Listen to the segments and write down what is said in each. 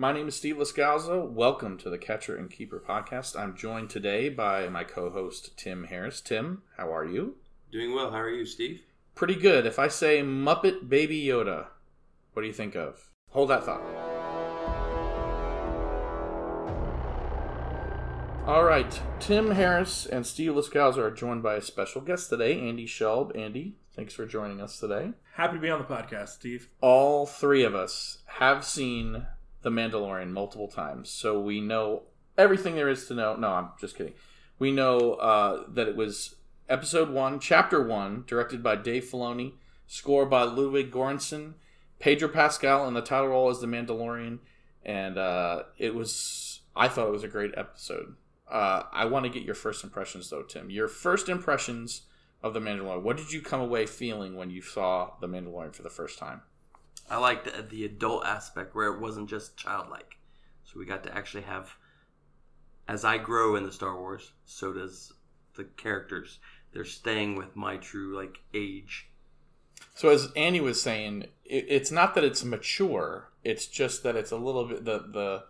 My name is Steve Lascalzo. Welcome to the Catcher and Keeper podcast. I'm joined today by my co-host Tim Harris. Tim, how are you? Doing well. How are you, Steve? Pretty good. If I say Muppet Baby Yoda, what do you think of? Hold that thought. All right, Tim Harris and Steve Lascalzo are joined by a special guest today, Andy Schulb. Andy, thanks for joining us today. Happy to be on the podcast, Steve. All three of us have seen The Mandalorian multiple times, so we know everything there is to know. No, I'm just kidding. We know uh, that it was episode one, chapter one, directed by Dave Filoni, score by Ludwig Göransson, Pedro Pascal in the title role as the Mandalorian, and uh, it was. I thought it was a great episode. Uh, I want to get your first impressions, though, Tim. Your first impressions of the Mandalorian. What did you come away feeling when you saw the Mandalorian for the first time? I liked the, the adult aspect where it wasn't just childlike. So we got to actually have, as I grow in the Star Wars, so does the characters. They're staying with my true like age. So as Andy was saying, it, it's not that it's mature. It's just that it's a little bit the the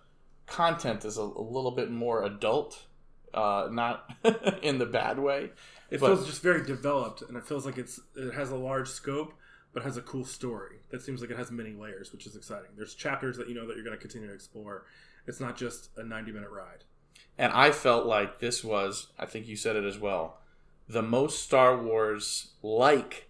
content is a, a little bit more adult, uh, not in the bad way. It But- feels just very developed, and it feels like it's it has a large scope, but has a cool story. That seems like it has many layers, which is exciting. There's chapters that you know that you're going to continue to explore. It's not just a 90 minute ride. And I felt like this was, I think you said it as well, the most Star Wars like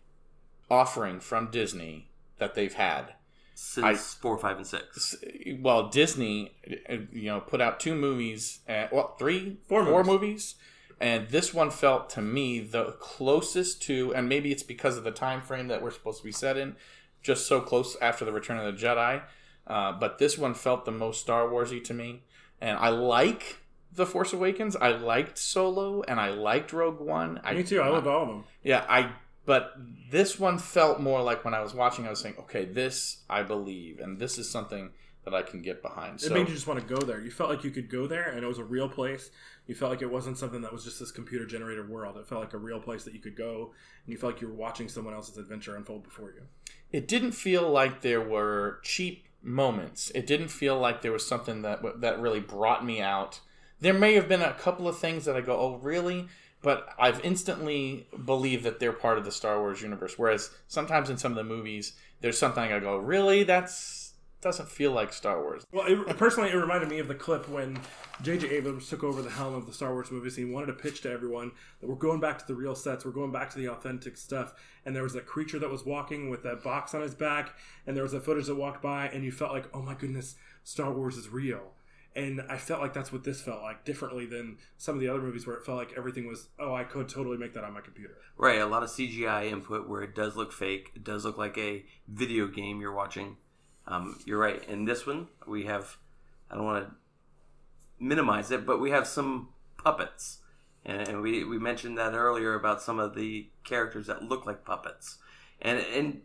offering from Disney that they've had. Since I- four, five, and six. Well, Disney, uh, you know, put out two movies, uh, well, three, Four four movies. movies, and this one felt to me the closest to, and maybe it's because of the time frame that we're supposed to be set in, just so close after the Return of the Jedi. Uh, but this one felt the most Star Warsy to me, and I like the Force Awakens. I liked Solo, and I liked Rogue One. I, Me too. I loved all of them. yeah, I. But this one felt more like when I was watching, I was saying, okay, this I believe, and this is something that I can get behind. It So made you just want to go there. You felt like you could go there, and it was a real place. You felt like it wasn't something that was just this computer generated world. It felt like a real place that you could go, and you felt like you were watching someone else's adventure unfold before you. it didn't feel like there were cheap moments. It didn't feel like there was something that that really brought me out. There may have been a couple of things that I go, "Oh, really?" But I've instantly believed that they're part of the Star Wars universe. Whereas sometimes in some of the movies, there's something I go, "Really? That's doesn't feel like Star Wars." Well, it, personally, it reminded me of the clip when J.J. Abrams took over the helm of the Star Wars movies. And he wanted to pitch to everyone that we're going back to the real sets, we're going back to the authentic stuff. And there was a creature that was walking with a box on his back, and there was a footage that walked by, and you felt like, oh my goodness, Star Wars is real. And I felt like that's what this felt like, differently than some of the other movies where it felt like everything was, oh, I could totally make that on my computer. Right, a lot of CGI input where it does look fake. It does look like a video game you're watching. Um, you're right. In this one, we have, I don't want to minimize it, but we have some puppets. And, and we, we mentioned that earlier about some of the characters that look like puppets. And, and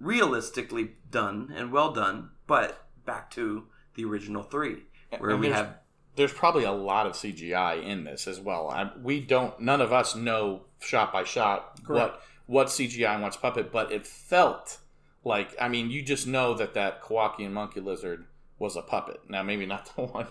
realistically done and well done, but back to the original three, where And we there's- have there's probably a lot of CGI in this as well. I, we don't, none of us know shot by shot what what CGI and what's puppet, but it felt like, I mean, you just know that that Kowakian monkey lizard was a puppet. Now, maybe not the one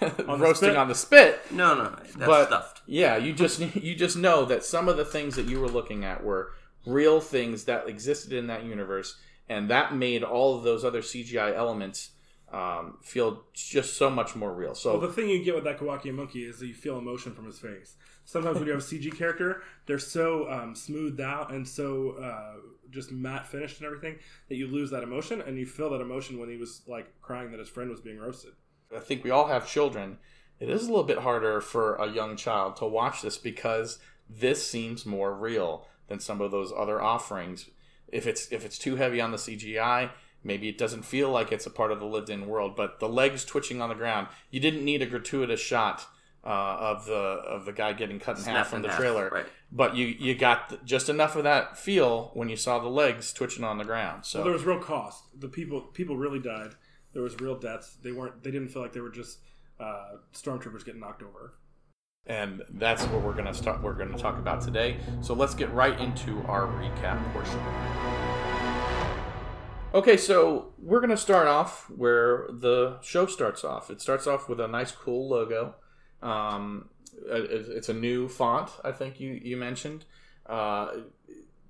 the roasting spit? on the spit, no, no, but stuffed. yeah, you just you just know that some of the things that you were looking at were real things that existed in that universe, and that made all of those other CGI elements um, feel just so much more real. So Well, the thing you get with that Kawaki monkey is that you feel emotion from his face. Sometimes when you have a CG character, they're so um, smoothed out and so uh, just matte finished and everything that you lose that emotion, and you feel that emotion when he was like crying that his friend was being roasted. I think we all have children. It is a little bit harder for a young child to watch this because this seems more real than some of those other offerings. If it's if it's too heavy on the CGI, maybe it doesn't feel like it's a part of the lived-in world. But the legs twitching on the ground, you didn't need a gratuitous shot uh, of the of the guy getting cut in Snap half from in the half, trailer. right. But you you got th- just enough of that feel when you saw the legs twitching on the ground. So Well, there was real cost. The people people really died. There was real deaths. They weren't. They didn't feel like they were just uh, stormtroopers getting knocked over. and that's what we're gonna start. We're gonna talk about today. So let's get right into our recap portion. Okay, so we're going to start off where the show starts off. It starts off with a nice, cool logo. Um, it's a new font, I think you you mentioned. Uh,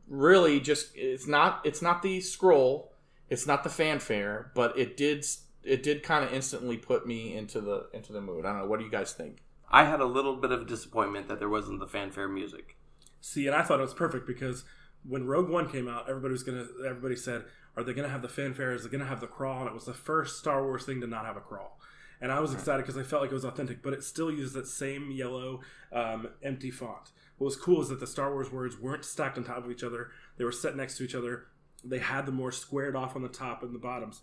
really, just it's not it's not the scroll, it's not the fanfare, but it did it did kind of instantly put me into the into the mood. I don't know. What do you guys think? I had a little bit of disappointment that there wasn't the fanfare music. See, and I thought it was perfect because when Rogue One came out, everybody was gonna. Everybody said, "Are they gonna have the fanfare? Is they gonna have the crawl?" And it was the first Star Wars thing to not have a crawl. And I was excited because I felt like it was authentic, but it still used that same yellow, um, empty font. What was cool is that the Star Wars words weren't stacked on top of each other; they were set next to each other. They had them more squared off on the top and the bottoms.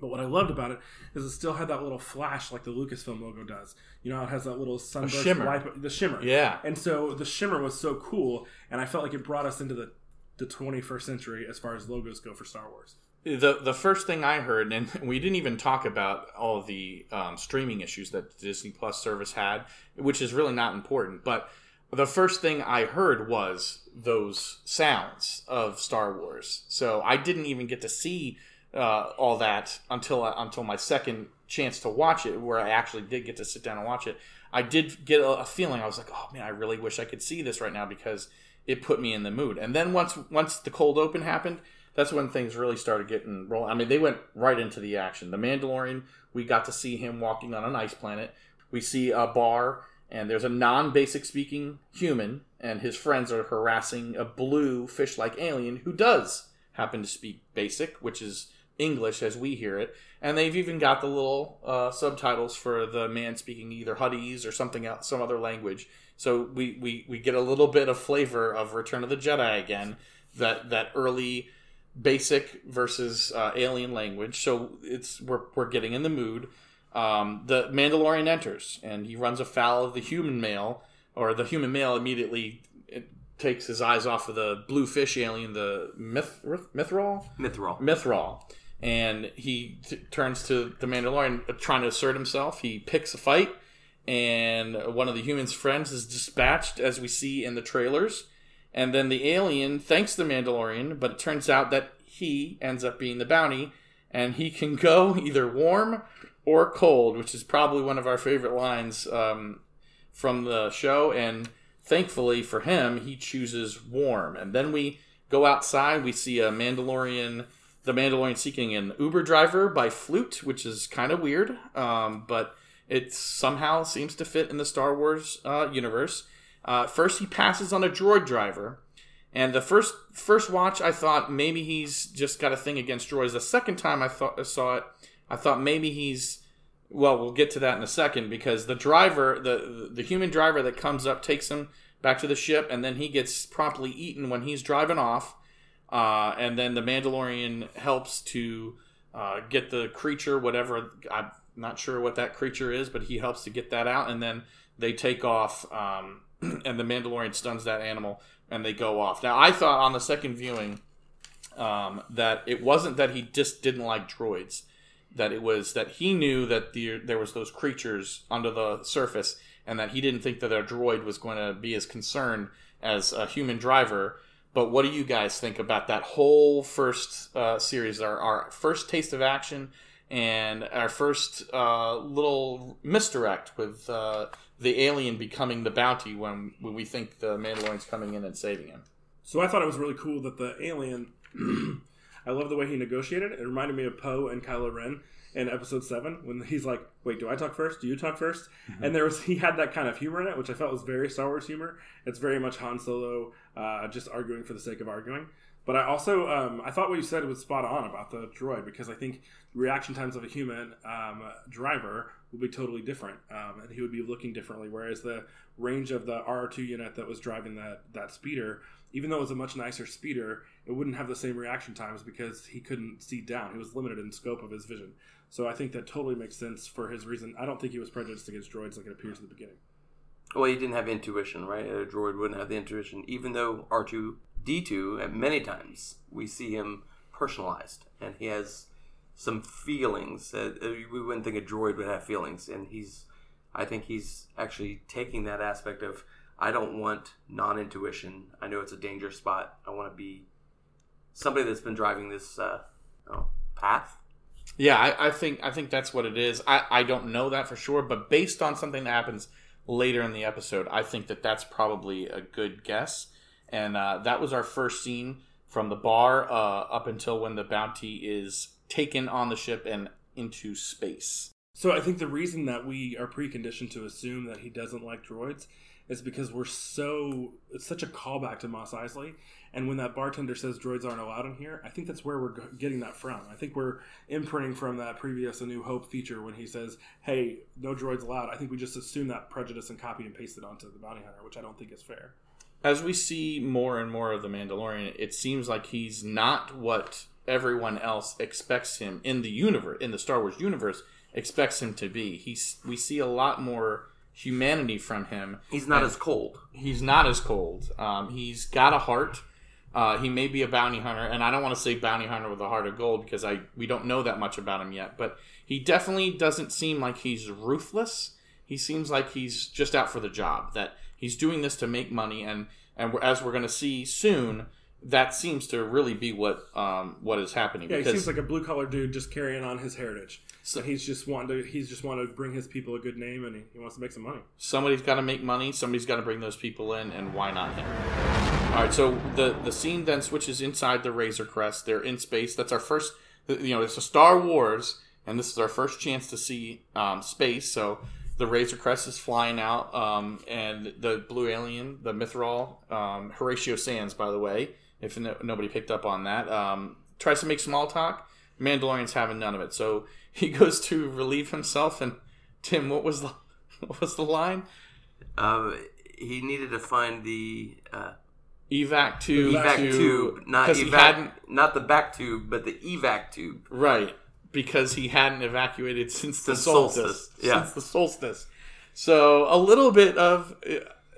But what I loved about it is it still had that little flash like the Lucasfilm logo does. You know, how it has that little sunburst shimmer. light, the shimmer. Yeah. And so the shimmer was so cool, and I felt like it brought us into the the 21st century as far as logos go for Star Wars. The the first thing I heard, and we didn't even talk about all the um, streaming issues that the Disney Plus service had, which is really not important. But the first thing I heard was those sounds of Star Wars. So I didn't even get to see uh, all that until until my second chance to watch it, where I actually did get to sit down and watch it. I did get a, a feeling. I was like, oh man, I really wish I could see this right now because it put me in the mood. And then once once the cold open happened, that's when things really started getting rolling. I mean, they went right into the action. The Mandalorian, we got to see him walking on an ice planet. We see a bar, and there's a non-basic speaking human, and his friends are harassing a blue fish-like alien who does happen to speak basic, which is English as we hear it. And they've even got the little uh, subtitles for the man speaking either Huttese or something else, some other language. So we, we, we get a little bit of flavor of Return of the Jedi again. That that early basic versus uh, alien language. So it's we're, we're getting in the mood. Um, the Mandalorian enters and he runs afoul of the human male, or the human male immediately takes his eyes off of the blue fish alien, the Myth Mythrol. Mithril. Mithril. And he t- turns to the Mandalorian uh, trying to assert himself. He picks a fight, and one of the human's friends is dispatched, as we see in the trailers. And then the alien thanks the Mandalorian, but it turns out that he ends up being the bounty, and he can go either warm or cold, which is probably one of our favorite lines um, from the show. And thankfully for him, he chooses warm. And then we go outside. We see a Mandalorian, the Mandalorian seeking an Uber driver by Flute, which is kind of weird, um, but it somehow seems to fit in the Star Wars uh, universe. Uh, first, he passes on a droid driver. And the first first watch, I thought maybe he's just got a thing against droids. The second time I thought I saw it, I thought maybe he's well, we'll get to that in a second because the driver, the the human driver that comes up takes him back to the ship, and then he gets promptly eaten when he's driving off. Uh, and then the Mandalorian helps to uh, get the creature, whatever I'm not sure what that creature is, but he helps to get that out, and then they take off. Um, and the Mandalorian stuns that animal, and they go off. Now, I thought on the second viewing um, that it wasn't that he just didn't like droids that it was that he knew that the, there was those creatures under the surface and that he didn't think that a droid was going to be as concerned as a human driver but what do you guys think about that whole first uh, series our, our first taste of action and our first uh, little misdirect with uh, the alien becoming the bounty when, when we think the mandalorian's coming in and saving him So I thought it was really cool that the alien. I love the way he negotiated. It reminded me of Poe and Kylo Ren in Episode Seven when he's like, "Wait, do I talk first? Do you talk 1st And there was he had that kind of humor in it, which I felt was very Star Wars humor. It's very much Han Solo uh, just arguing for the sake of arguing. But I also um, I thought what you said was spot on about the droid because I think reaction times of a human um, driver will be totally different, um, and he would be looking differently. Whereas the range of the R2 unit that was driving that that speeder, even though it was a much nicer speeder, it wouldn't have the same reaction times because he couldn't see down. He was limited in scope of his vision. So I think that totally makes sense for his reason. I don't think he was prejudiced against droids like it appears in the beginning. Well, he didn't have intuition, right? A droid wouldn't have the intuition, even though R two D two at many times we see him personalized, and he has some feelings. Uh, we wouldn't think a droid would have feelings, and he's. I think he's actually taking that aspect of I don't want non intuition. I know it's a dangerous spot. I want to be somebody that's been driving this uh, Oh, path. Yeah, I, I think I think that's what it is. I, I don't know that for sure, but based on something that happens later in the episode, I think that that's probably a good guess. And uh, that was our first scene from the bar uh, up until when the bounty is taken on the ship and into space. So I think the reason that we are preconditioned to assume that he doesn't like droids is because we're so it's such a callback to Mos Eisley. And when that bartender says droids aren't allowed in here, I think that's where we're getting that from. I think we're imprinting from that previous A New Hope feature when he says, "Hey, no droids allowed." I think we just assume that prejudice and copy and paste it onto the bounty hunter, which I don't think is fair. As we see more and more of the Mandalorian, it seems like he's not what everyone else expects him in the universe, in the Star Wars universe, expects him to be. He's we see a lot more humanity from him. He's not as cold. he's not as cold. Um, he's got a heart. Uh, he may be a bounty hunter, and I don't want to say bounty hunter with a heart of gold because I we don't know that much about him yet. But he definitely doesn't seem like he's ruthless. He seems like he's just out for the job. That he's doing this to make money, and and as we're going to see soon, that seems to really be what um, what is happening. Yeah, he seems like a blue collar dude just carrying on his heritage. So he's just wanting to he's just wanting to bring his people a good name, and he, he wants to make some money. somebody's got to make money. Somebody's got to bring those people in, and why not him? All right, so the the scene then switches inside the Razor Crest. They're in space. That's our first. You know, it's a Star Wars, and this is our first chance to see um, space. So the Razor Crest is flying out, um, and the blue alien, the Mithril, um, Horatio Sanz, by the way, if no, nobody picked up on that, um, tries to make small talk. Mandalorian's having none of it. So he goes to relieve himself, and Tim, what was the what was the line? Uh, he needed to find the uh, evac tube, evac to- tube, not evac, hadn't not the back tube, but the evac tube. right because he hadn't evacuated since the Since solstice, solstice, yeah. since the solstice. So a little bit of,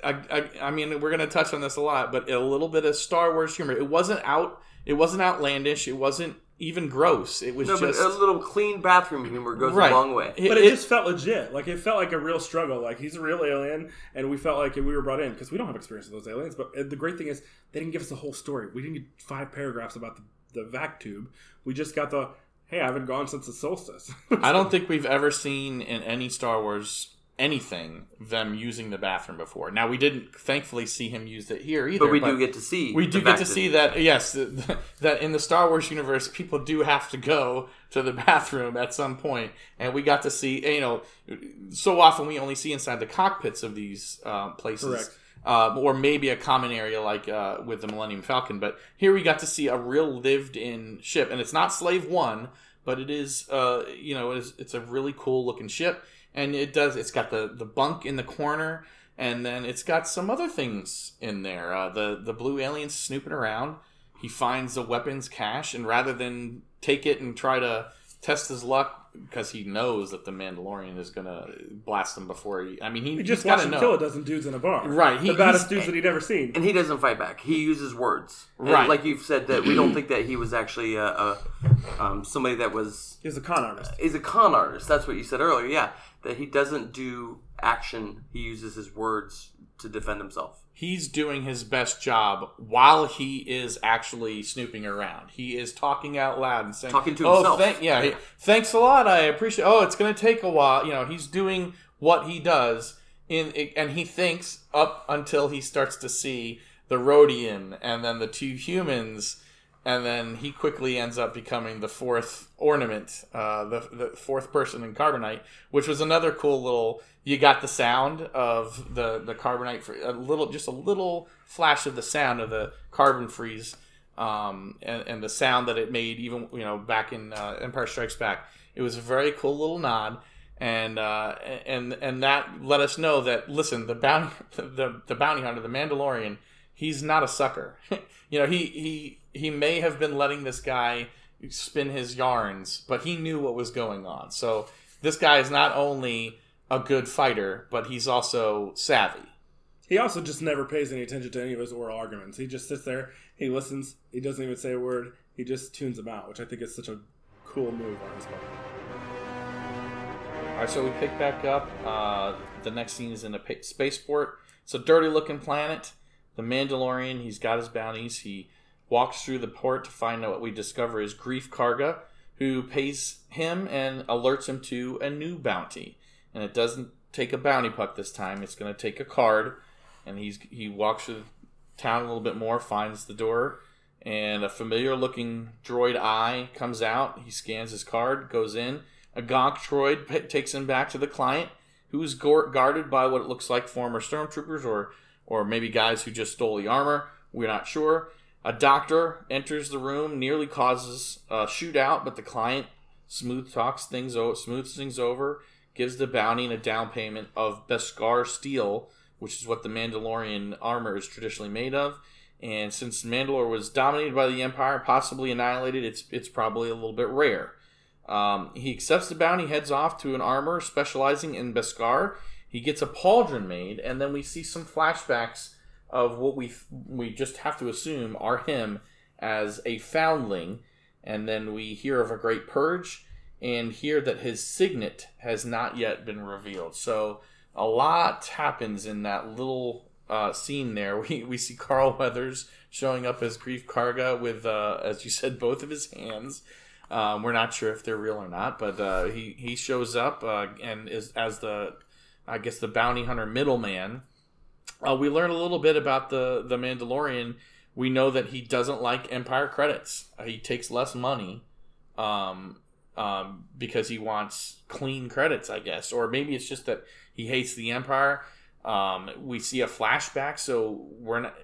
I, I, I mean, we're gonna touch on this a lot, but a little bit of Star Wars humor. It wasn't out. It wasn't outlandish. It wasn't even gross. It was No, just but a little clean bathroom humor goes right. a long way. It- But it, it- just felt legit. Like it felt like a real struggle. Like he's a real alien, and we felt like we were brought in because we don't have experience with those aliens. But uh, the great thing is they didn't give us the whole story. We didn't get five paragraphs about the, the vac tube. We just got the hey, I haven't gone since the solstice. I don't think we've ever seen in any Star Wars anything them using the bathroom before. Now we didn't thankfully see him use it here either. But we do get to see. we do get to see that yes that in the star wars universe people do have to go to the bathroom at some point and we got to see you know so often we only see inside the cockpits of these uh, places Correct. uh, or maybe a common area like uh, with the millennium falcon but here we got to see a real lived-in ship and it's not slave one but it is uh, you know it's, it's a really cool looking ship and it does it's got the the bunk in the corner and then it's got some other things in there. Uh, the the blue alien snooping around. He finds a weapons cache, and rather than take it and try to test his luck, because he knows that the Mandalorian is gonna blast him before he. I mean, he, he just got to know. kill a dozen dudes in a bar. Right, he- the baddest dudes that he'd ever seen. and he doesn't fight back. He uses words. And Right. like you've said that we don't think that he was actually a, a um, somebody that was. He's a con artist. He's a con artist. That's what you said earlier. Yeah, that he doesn't do action. He uses his words to defend himself. He's doing his best job while he is actually snooping around. He is talking out loud and saying, Talking to "Oh, himself." thank, yeah, he- thanks a lot. I appreciate. Oh, it's going to take a while. You know, he's doing what he does in, and he thinks up until he starts to see the Rodian and then the two humans." And then he quickly ends up becoming the fourth ornament, uh, the, the fourth person in Carbonite, which was another cool little. You got the sound of the the Carbonite, fr- a little, just a little flash of the sound of the carbon freeze, um, and, and the sound that it made, even you know, back in uh, Empire Strikes Back. It was a very cool little nod, and uh, and and that let us know that listen, the bounty, the the bounty hunter, the Mandalorian, he's not a sucker. you know, he he he may have been letting this guy spin his yarns, but he knew what was going on. So this guy is not only a good fighter, but he's also savvy. He also just never pays any attention to any of his oral arguments. He just sits there, he listens, he doesn't even say a word, he just tunes them out, which I think is such a cool move on his part. All right, so we pick back up. Uh, the next scene is in a pa- spaceport. It's a dirty looking planet. The Mandalorian, he's got his bounties. He walks through the port to find out what we discover is Greef Karga, who pays him and alerts him to a new bounty. And it doesn't take a bounty puck this time; it's going to take a card. And he's he walks through the town a little bit more, finds the door, and a familiar-looking droid eye comes out. He scans his card, goes in. A gonk droid p- takes him back to the client, who's go- guarded by what it looks like former stormtroopers or or maybe guys who just stole the armor. We're not sure. A doctor enters the room, nearly causes a shootout, but the client smooth talks things over, smooths things over, gives the bounty and a down payment of Beskar steel, which is what the Mandalorian armor is traditionally made of. And since Mandalore was dominated by the Empire, possibly annihilated, it's it's probably a little bit rare. Um, he accepts the bounty, heads off to an armor specializing in Beskar. He gets a pauldron made, and then we see some flashbacks of what we we just have to assume are him as a foundling, and then we hear of a great purge, and hear that his signet has not yet been revealed. So a lot happens in that little uh, scene there. We we see Carl Weathers showing up as Greef Karga with, uh, as you said, both of his hands. Um, we're not sure if they're real or not, but uh, he he shows up uh, and is as the I guess the bounty hunter middleman. Uh, we learn a little bit about the the Mandalorian. We know that he doesn't like Empire credits. Uh, he takes less money, um, um, because he wants clean credits, I guess, or maybe it's just that he hates the Empire. Um, we see a flashback, so we're not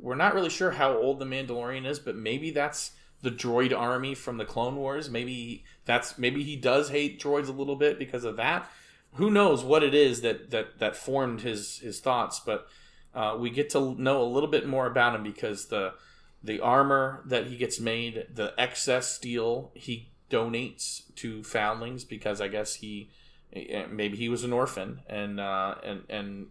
we're not really sure how old the Mandalorian is, but maybe that's the droid army from the Clone Wars. Maybe that's maybe he does hate droids a little bit because of that. Who knows what it is that that that formed his his thoughts? But uh, we get to know a little bit more about him because the the armor that he gets made, the excess steel he donates to foundlings because I guess he eh, maybe he was an orphan and uh, and and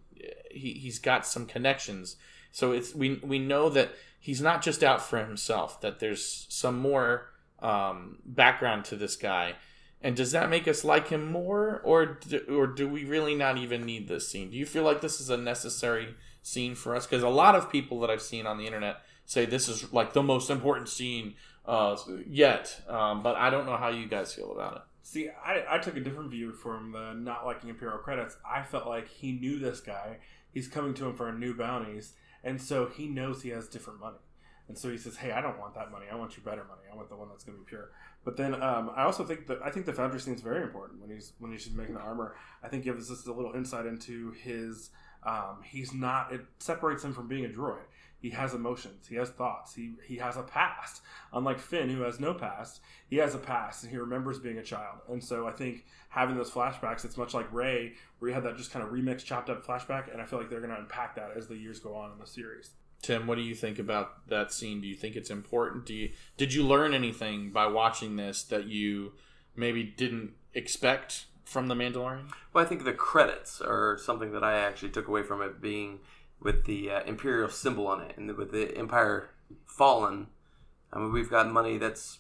he he's got some connections. So it's we we know that he's not just out for himself. That there's some more um, background to this guy. And does that make us like him more, or do, or do we really not even need this scene? Do you feel like this is a necessary scene for us? Because a lot of people that I've seen on the internet say this is like the most important scene uh, yet, um, but I don't know how you guys feel about it. See, I, I took a different view from the not liking Imperial credits. I felt like he knew this guy. He's coming to him for new bounties, and so he knows he has different money. And so he says, "Hey, I don't want that money. I want your better money. I want the one that's going to be pure." But then um, I also think that I think the foundry scene is very important when he's when he's making the armor. I think gives us a little insight into his. Um, he's not. It separates him from being a droid. He has emotions. He has thoughts. He he has a past. Unlike Finn, who has no past, he has a past, and he remembers being a child. And so I think having those flashbacks, it's much like Rey, where you have that just kind of remixed, chopped up flashback. And I feel like they're going to unpack that as the years go on in the series. Tim, what do you think about that scene? Do you think it's important? Do you did you learn anything by watching this that you maybe didn't expect from the Mandalorian? Well, I think the credits are something that I actually took away from it being with the uh, Imperial symbol on it and with the Empire fallen. I mean, we've got money that's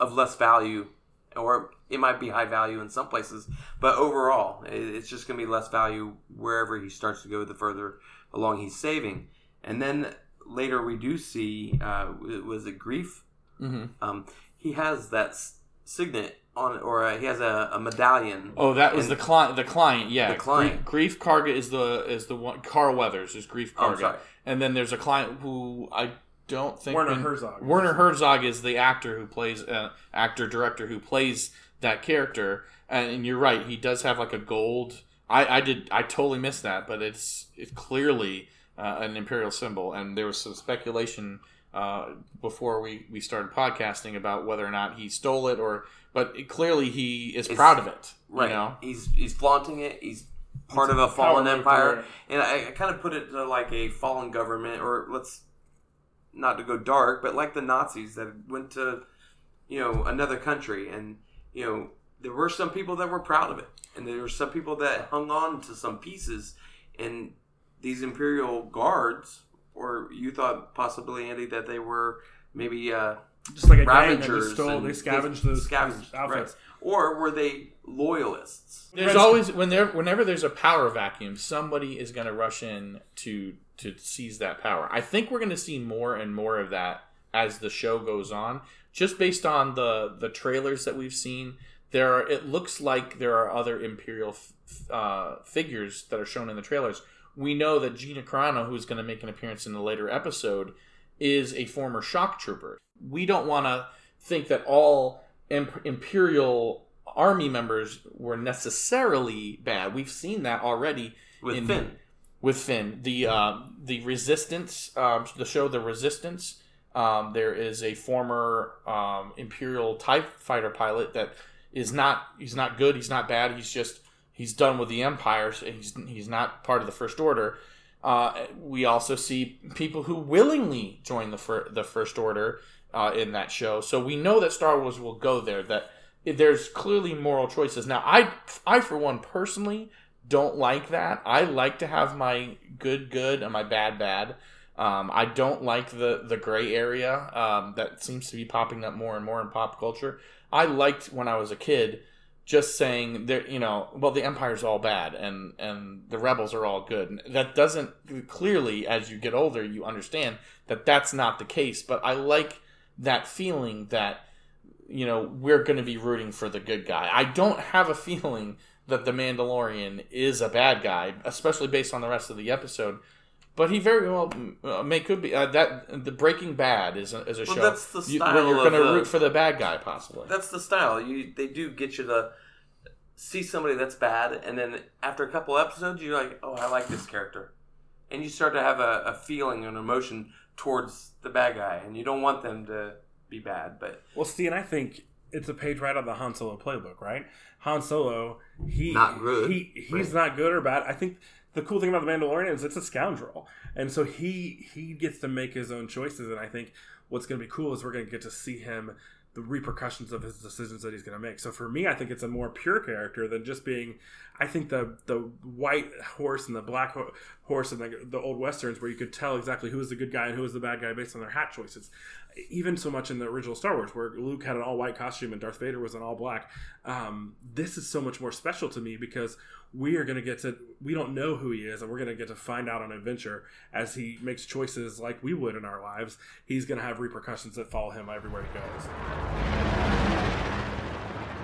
of less value, or it might be high value in some places, but overall, it- it's just going to be less value wherever he starts to go the further along he's saving. And then later we do see, uh, was it Greef? Mm-hmm. Um, he has that s- signet on, or uh, he has a, a medallion. Oh, that was the client. The client, yeah. The client. Greef, Greef Karga is the is the one. Carl Weathers is Greef Oh, Karga, sorry. and then there's a client who I don't think Werner Herzog. Werner Herzog is the actor who plays uh, actor director who plays that character, and, and you're right. He does have like a gold. I, I did I totally missed that, but it's it's clearly uh, an imperial symbol, and there was some speculation uh, before we, we started podcasting about whether or not he stole it or but it, clearly he is It's- proud of it Right. you know He's he's flaunting it. He's part It's of a fallen empire, and I, I kind of put it to like a fallen government, or let's not to go dark, but like the Nazis that went to you know another country, and you know there were some people that were proud of it, and there were some people that hung on to some pieces, and these imperial guards, or you thought possibly Andy that they were maybe. Uh, Just like a gang that Ravagers just stole, and they scavenged those, scavenged, those outfits. or were they loyalists? there's always when there whenever there's a power vacuum somebody is going to rush in to to seize that power i think we're going to see more and more of that as the show goes on. Just based on the the trailers that we've seen, there are, it looks like there are other Imperial f- uh, figures that are shown in the trailers. We know that Gina Carano, who's going to make an appearance in a later episode, is a former shock trooper. We don't want to think that all imp- Imperial army members were necessarily bad. We've seen that already with in- Finn. with Finn. The uh, the Resistance, um, the show The Resistance. Um, there is a former um, Imperial Tie Fighter pilot that is not he's not good. He's not bad. He's just he's done with the Empire. So he's he's not part of the First Order. Uh, we also see people who willingly join the fir- the First Order uh, in that show. So we know that Star Wars will go there. That there's clearly moral choices. Now, I I for one personally don't like that. I like to have my good good and my bad bad. Um, I don't like the the gray area um, that seems to be popping up more and more in pop culture. I liked when I was a kid just saying there you know well the empire's all bad and and the rebels are all good. And that doesn't clearly as you get older you understand that that's not the case but i like that feeling that you know we're going to be rooting for the good guy. I don't have a feeling that the mandalorian is a bad guy especially based on the rest of the episode but he very well uh, may could be uh, that the breaking bad is a, is a Well, show. that's the you, style where you're going to root for the bad guy possibly. That's the style. You they do get you to see somebody that's bad, and then after a couple episodes, you're like, oh, I like this character, and you start to have a, a feeling an emotion towards the bad guy, and you don't want them to be bad, but Well, see, and I think it's a page right out of the Han Solo playbook, right? Han Solo, he Not good, He he's right. not good or bad. I think the cool thing about the Mandalorian is it's a scoundrel, and so he he gets to make his own choices. And I think what's going to be cool is we're going to get to see him the repercussions of his decisions that he's going to make. So for me, I think it's a more pure character than just being. I think the the white horse and the black ho- horse and the, the old westerns, where you could tell exactly who was the good guy and who was the bad guy based on their hat choices. Even so much in the original Star Wars, where Luke had an all white costume and Darth Vader was an all black. Um, this is so much more special to me because we are going to get to we don't know who he is and we're going to get to find out on adventure as he makes choices like we would in our lives he's going to have repercussions that follow him everywhere he goes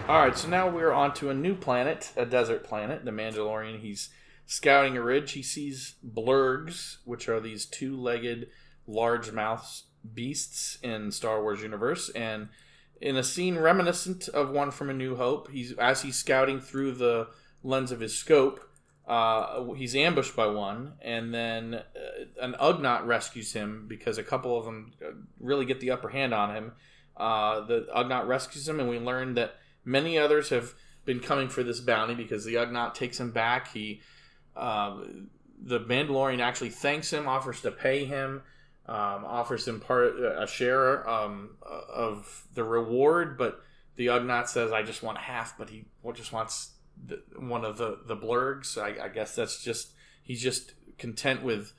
All right, so now we're on to a new planet, a desert planet, the Mandalorian. He's scouting a ridge. He sees blurrgs, which are these two-legged, large-mouthed beasts in Star Wars universe, and in a scene reminiscent of one from A New Hope, he's as he's scouting through the lens of his scope, uh, he's ambushed by one, and then uh, an Ugnaught rescues him because a couple of them uh, really get the upper hand on him. Uh, the Ugnaught rescues him, and we learn that many others have been coming for this bounty because the Ugnaught takes him back. He, uh, the Mandalorian actually thanks him, offers to pay him, um, offers him part a share um, of the reward, but the Ugnaught says, "I just want half," but he just wants the, one of the the blurrgs. I, I guess that's just he's just content with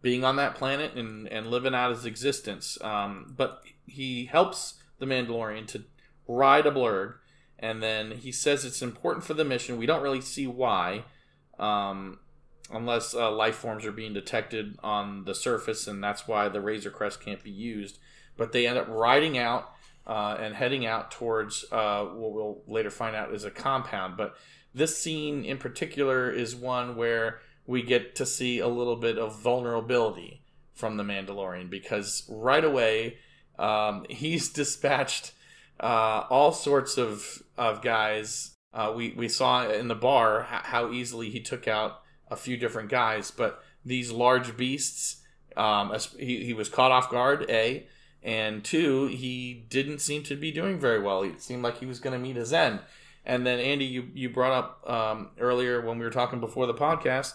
being on that planet and, and living out his existence. Um, but he helps the Mandalorian to ride a blurrg, and then he says it's important for the mission. We don't really see why, um, unless uh, life forms are being detected on the surface, and that's why the Razor Crest can't be used. But they end up riding out uh, and heading out towards uh, what we'll later find out is a compound. But this scene in particular is one where we get to see a little bit of vulnerability from the Mandalorian because right away um, he's dispatched uh, all sorts of, of guys. Uh, we, we saw in the bar how easily he took out a few different guys, but these large beasts, um, he, he was caught off guard, A, and two, he didn't seem to be doing very well. It seemed like he was going to meet his end. And then, Andy, you, you brought up um, earlier when we were talking before the podcast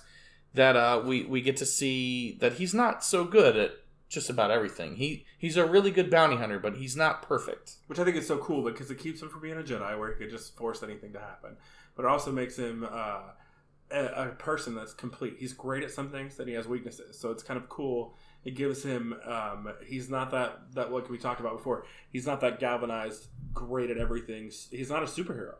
that uh, we, we get to see that he's not so good at just about everything. He he's a really good bounty hunter, but he's not perfect. which i think is so cool because it keeps him from being a jedi where he could just force anything to happen. But it also makes him uh, a, person that's complete. He's great at some things that he has weaknesses. So it's kind of cool. It gives him um, he's not that that what we talked about before. He's not that galvanized great at everything. He's not a superhero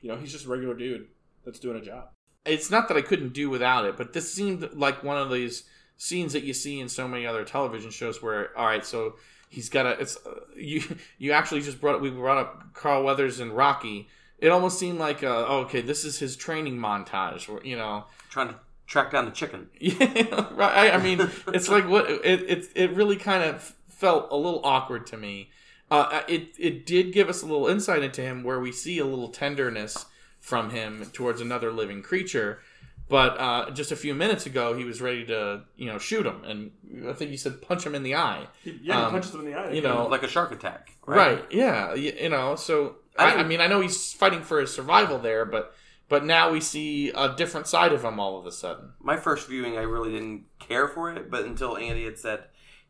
you know he's just a regular dude that's doing a job It's not that I couldn't do without it, but this seemed like one of these scenes that you see in so many other television shows where, all right, so he's got a. It's uh, you. You actually just brought we brought up Carl Weathers and Rocky. It almost seemed like, uh, oh, okay, this is his training montage. Where, you know, Trying to track down the chicken. yeah, right. I, I mean, it's like what it it it really kind of felt a little awkward to me. Uh, it it did give us a little insight into him where we see a little tenderness from him towards another living creature. But uh, just a few minutes ago, he was ready to you know shoot him, and I think he said punch him in the eye. Yeah, he Um, punches him in the eye. you know, Like a shark attack. Right. Yeah. y- You know. So I I, I mean, I know he's fighting for his survival there, but but now we see a different side of him all of a sudden. My first viewing, I really didn't care for it, but until Andy had said,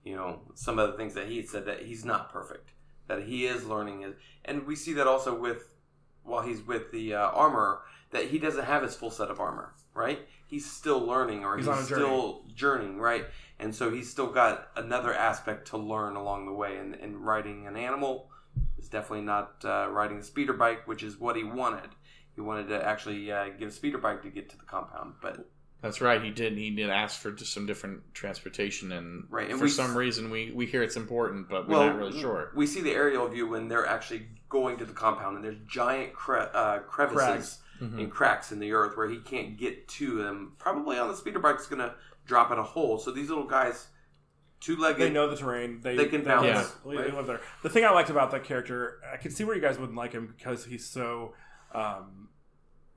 you know, some of the things that he had said that he's not perfect, that he is learning it, and we see that also with while he's with the uh, armor that he doesn't have his full set of armor, right? He's still learning, or He's he's, journey. still journeying, right? And so he's still got another aspect to learn along the way. And, and riding an animal is definitely not uh, riding a speeder bike, which is what he wanted. He wanted to actually uh, get a speeder bike to get to the compound, but That's right. He did. He did ask for just some different transportation, and, Right, and for we some s- reason we we hear it's important, but we're well, not really sure. We see the aerial view when they're actually going to the compound, and there's giant cre- uh, crevices Cracks. Mhm. and cracks in the earth where he can't get to them. Probably on the speeder bike, bike's gonna drop in a hole. So these little guys, two legged, They know the terrain. They, They can bounce, live- Yeah. they live there. The thing I liked about that character, I can see where you guys wouldn't like him because he's so, um,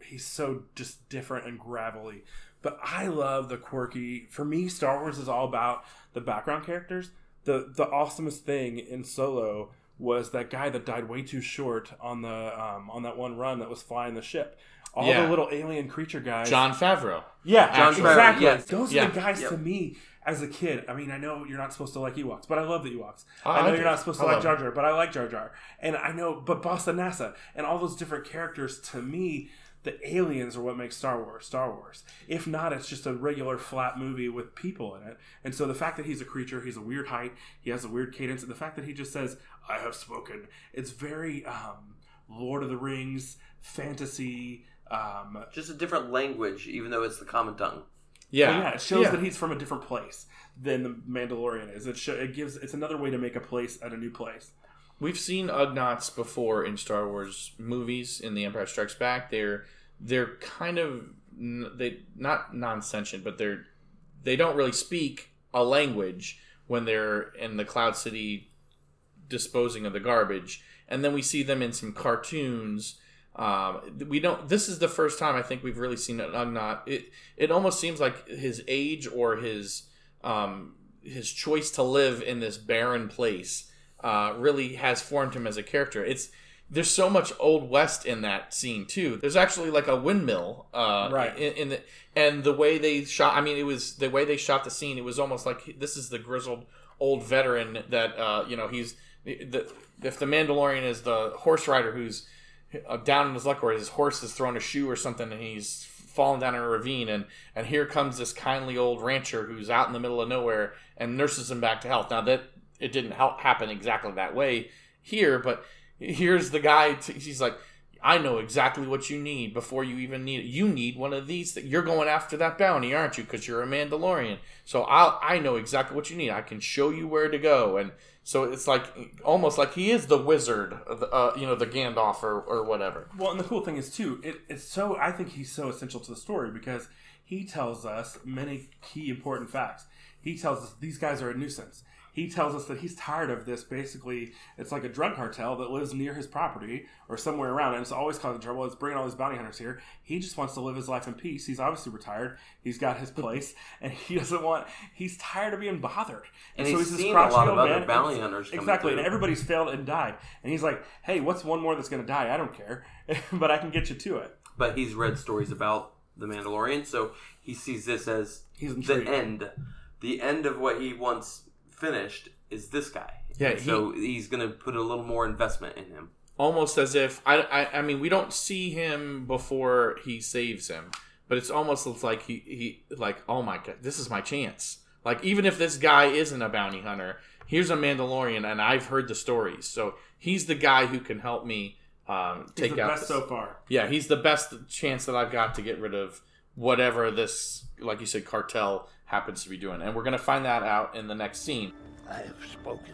he's so just different and gravelly. But I love the quirky. For me, Star Wars is all about the background characters. The the awesomest thing in Solo was that guy that died way too short on the um, on that one run that was flying the ship. All Yeah. the little alien creature guys. Jon Favreau. Yeah, Jon Favreau, exactly. yes. Those Yeah. are the guys Yep. to me as a kid. I mean, I know you're not supposed to like Ewoks, but I love the Ewoks. I- I know I you're not supposed to I like love Jar Jar, but I like Jar Jar. And I know, but Boss Nass and all those different characters to me, the aliens are what makes Star Wars Star Wars. If not, it's just a regular flat movie with people in it. And so the fact that he's a creature, he's a weird height, he has a weird cadence, and the fact that he just says, "I have spoken," it's very um, Lord of the Rings fantasy. Um, just a different language, even though it's the common tongue. Yeah. yeah, it shows Yeah. that he's from a different place than the Mandalorian is. It show, it gives it's another way to make a place at a new place. We've seen Ugnaughts before in Star Wars movies. In The Empire Strikes Back, they're they're kind of they not non-sentient, but they're they don't really speak a language when they're in the Cloud City disposing of the garbage. And then we see them in some cartoons. Um, we don't. This is the first time I think we've really seen an Ugnaught. It it almost seems like his age or his um, his choice to live in this barren place uh, really has formed him as a character. It's there's so much old west in that scene too. There's actually like a windmill, uh, Right. In, in the and the way they shot. I mean, it was the way they shot the scene. It was almost like this is the grizzled old veteran that uh, you know he's the if the Mandalorian is the horse rider who's uh, down in his luck or his horse has thrown a shoe or something and he's fallen down in a ravine and and here comes this kindly old rancher who's out in the middle of nowhere and nurses him back to health now that it didn't happen exactly that way here but here's the guy t- he's like I know exactly what you need before you even need it. You need one of these. That you're going after that bounty, aren't you? Because you're a Mandalorian. So I I know exactly what you need. I can show you where to go. And so it's like almost like he is the wizard, the, uh, you know, the Gandalf or, or whatever. Well, and the cool thing is too, it, it's so I think he's so essential to the story because he tells us many key important facts. He tells us these guys are a nuisance. He tells us that he's tired of this. Basically, it's like a drug cartel that lives near his property or somewhere around, and it's always causing trouble. It's bringing all these bounty hunters here. He just wants to live his life in peace. He's obviously retired. He's got his place, and he doesn't want. He's tired of being bothered. And he's this seen a lot of other bounty hunters Exactly, through. and everybody's failed and died. And he's like, "Hey, what's one more that's going to die? I don't care, but I can get you to it." But he's read stories about the Mandalorian, so he sees this as He's the end. The end of what he once finished is this guy. Yeah, And so he's going to put a little more investment in him. almost as if I, I I mean we don't see him before he saves him, but it's almost like he he like oh my god this is my chance. Like even if this guy isn't a bounty hunter, here's a Mandalorian, and I've heard the stories, so he's the guy who can help me um, He's take the out. best this- so far. yeah, he's the best chance that I've got to get rid of whatever this, like you said, cartel happens to be doing, and we're gonna find that out in the next scene. I have spoken.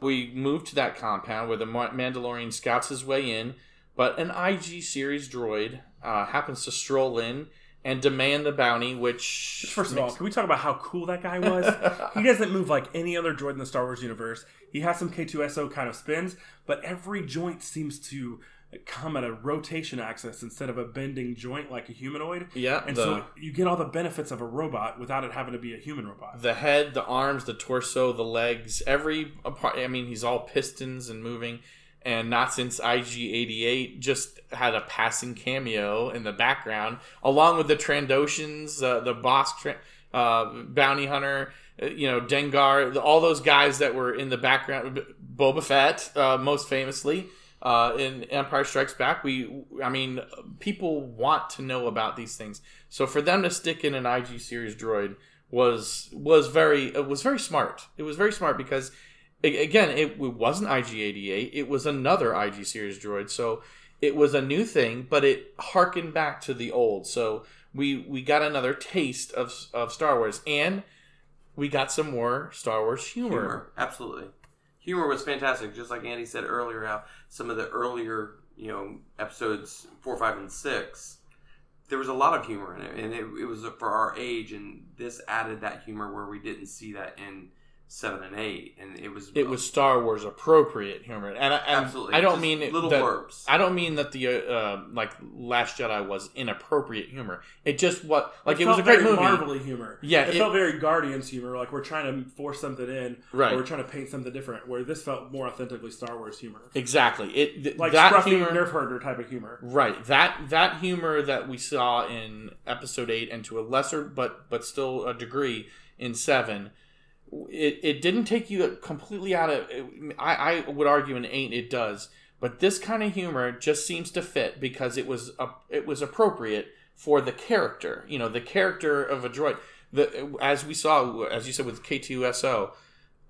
we move to that compound where the Mandalorian scouts his way in, but an IG series droid uh, happens to stroll in and demand the bounty, which First of all, can we talk about how cool that guy was? he doesn't move like any other droid in the Star Wars universe. He has some K2SO kind of spins, but every joint seems to come at a rotation axis instead of a bending joint like a humanoid. Yeah, And the- so you get all the benefits of a robot without it having to be a human robot. the head, the arms, the torso, the legs, every part. I mean, he's all pistons and moving. And not since IG88 just had a passing cameo in the background, along with the Trandoshans, uh, the boss tra- uh, bounty hunter, uh, you know, Dengar, all those guys that were in the background. Boba Fett, uh, most famously. Uh, in Empire Strikes Back, we, I mean, people want to know about these things. So for them to stick in an IG series droid was was very it was very smart. It was very smart because again, it, wasn't IG88. It was another IG series droid. So it was a new thing, but it harkened back to the old. So we we got another taste of of Star Wars, and we got some more Star Wars humor. humor. Absolutely. Humor was fantastic. Just like Andy said earlier, how some of the earlier, you know, episodes four, five, and six, there was a lot of humor in it, and it, it was for our age. And this added that humor where we didn't see that in seven and eight, and it was It was Star Wars appropriate humor, and, I- and Absolutely. I don't Just mean it, little that, blurbs. I don't mean that the uh, uh, like Last Jedi was inappropriate humor. It just what like it, felt was a great very movie. Marvelly humor. Yeah, it, it- felt very Guardians humor. Like we're trying to force something in, Right. Or we're trying to paint something different. Where this felt more authentically Star Wars humor, Exactly. It th- like that scruffy humor, nerf herder type of humor. right? That that humor that we saw in Episode Eight, and to a lesser but but still a degree in Seven, it, it didn't take you completely out of. I, I would argue in Eight it does, but this kind of humor just seems to fit because it was a, it was appropriate for the character. You know, the character of a droid. The as we saw, as you said with K2SO,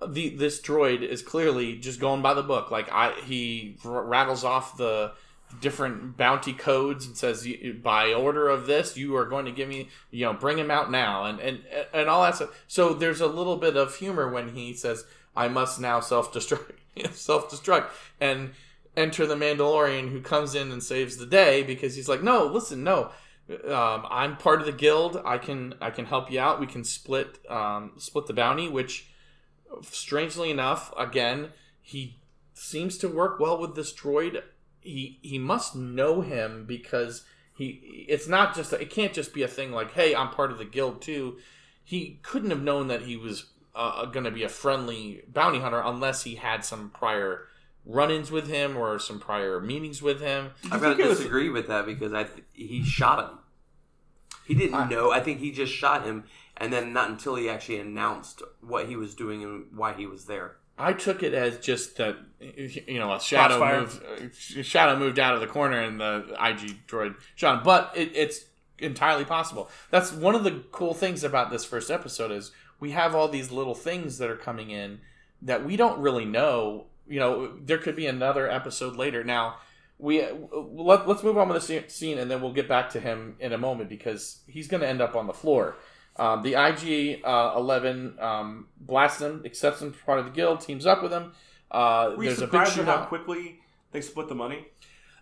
the this droid is clearly just going by the book. Like I, he r- rattles off the different bounty codes and says, "By order of this, you are going to give me, you know, bring him out now," and and and all that stuff. So there's a little bit of humor when he says, "I must now self destruct, self destruct," and enter the Mandalorian who comes in and saves the day because he's like, "No, listen, no." Um, I'm part of the guild. I can I can help you out. We can split um, split the bounty, which strangely enough, again, he seems to work well with this droid. He he must know him because he it's not just it can't just be a thing like hey I'm part of the guild too. He couldn't have known that he was uh, going to be a friendly bounty hunter unless he had some prior run-ins with him or some prior meetings with him. I've got think to it was- disagree with that because I th- he shot him. He didn't I- know. I think he just shot him, and then not until he actually announced what he was doing and why he was there. I took it as just that you know a shadow moved, uh, shadow moved out of the corner and the IG droid shot him. But it, it's entirely possible. That's one of the cool things about this first episode is we have all these little things that are coming in that we don't really know. You know, there could be another episode later. Now we let, let's move on with the scene and then we'll get back to him in a moment because he's going to end up on the floor. Um, the IG uh, Eleven um, blasts him, accepts him part of the guild, teams up with him. Uh, Were you there's a big surprised at how shootout. quickly they split the money?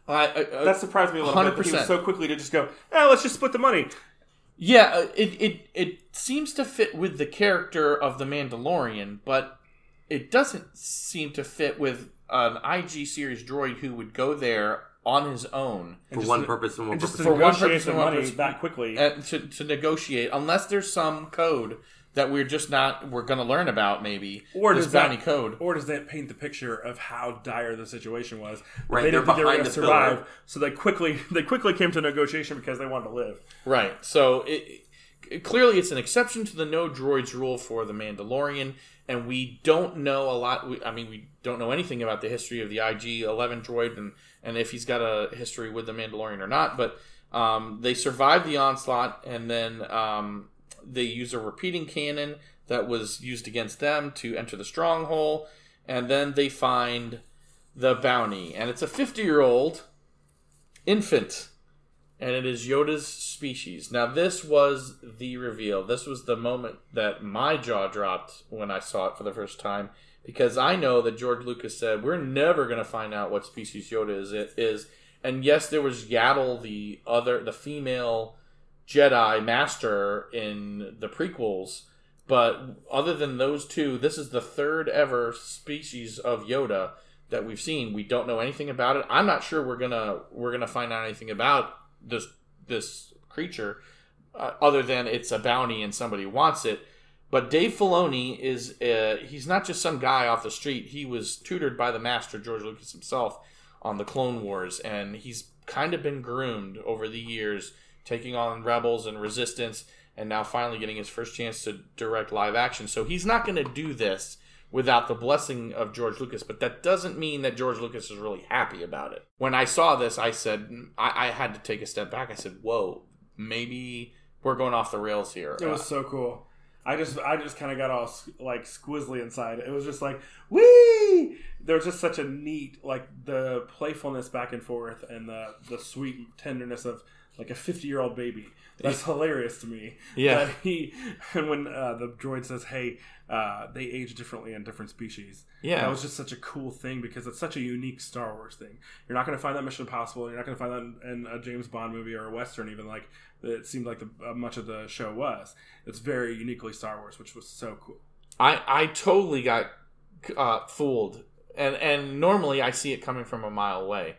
Uh, uh, uh, That surprised me a little bit. That he 100%. was so quickly to just go, eh, let's just split the money. yeah, uh, it, it it seems to fit with the character of the Mandalorian, but it doesn't seem to fit with an IG series droid who would go there on his own For one to- purpose and one And just purpose. to For one negotiate purpose and one money purpose. that quickly. and to, to negotiate, unless there's some code that we're just not we're going to learn about maybe Or this does that- bounty code. Or does that paint the picture of how dire the situation was? Right, they they're didn't think they were behind going to the survive, pillar. so they quickly they quickly came to negotiation because they wanted to live. Right. So it, it- clearly, it's an exception to the no droids rule for the Mandalorian, and we don't know a lot. We, I mean, we don't know anything about the history of the IG Eleven droid and and if he's got a history with the Mandalorian or not. But um, they survived the onslaught, and then um, they use a repeating cannon that was used against them to enter the stronghold, and then they find the bounty, and it's a fifty-year-old infant and it is Yoda's species. Now, this was the reveal. This was the moment that my jaw dropped when I saw it for the first time because I know that George Lucas said we're never going to find out what species Yoda is. It is, and yes, there was Yaddle, the other, the female Jedi Master in the prequels, but other than those two, this is the third ever species of Yoda that we've seen. We don't know anything about it. I'm not sure we're gonna we're gonna find out anything about this this creature, uh, other than it's a bounty and somebody wants it. But Dave Filoni is uh, he's not just some guy off the street. He was tutored by the master George Lucas himself on the Clone Wars, and he's kind of been groomed over the years, taking on Rebels and Resistance, and now finally getting his first chance to direct live action. So he's not going to do this without the blessing of George Lucas, but that doesn't mean that George Lucas is really happy about it. When I saw this, I said I, I had to take a step back. I said, "Whoa, maybe we're going off the rails here." It was so cool. I just I just kind of got all like squizzly inside. It was just like wee. There was just such a neat like the playfulness back and forth and the the sweet tenderness of like a fifty year old baby. That's hilarious to me. Yeah. That he and when uh, the droid says, "Hey, uh, they age differently in different species." Yeah. that was just such a cool thing because it's such a unique Star Wars thing. You're not going to find that Mission Impossible. You're not going to find that in, in a James Bond movie or a Western, even like it seemed like the, uh, much of the show was. It's very uniquely Star Wars, which was so cool. I I totally got uh, fooled, and and normally I see it coming from a mile away,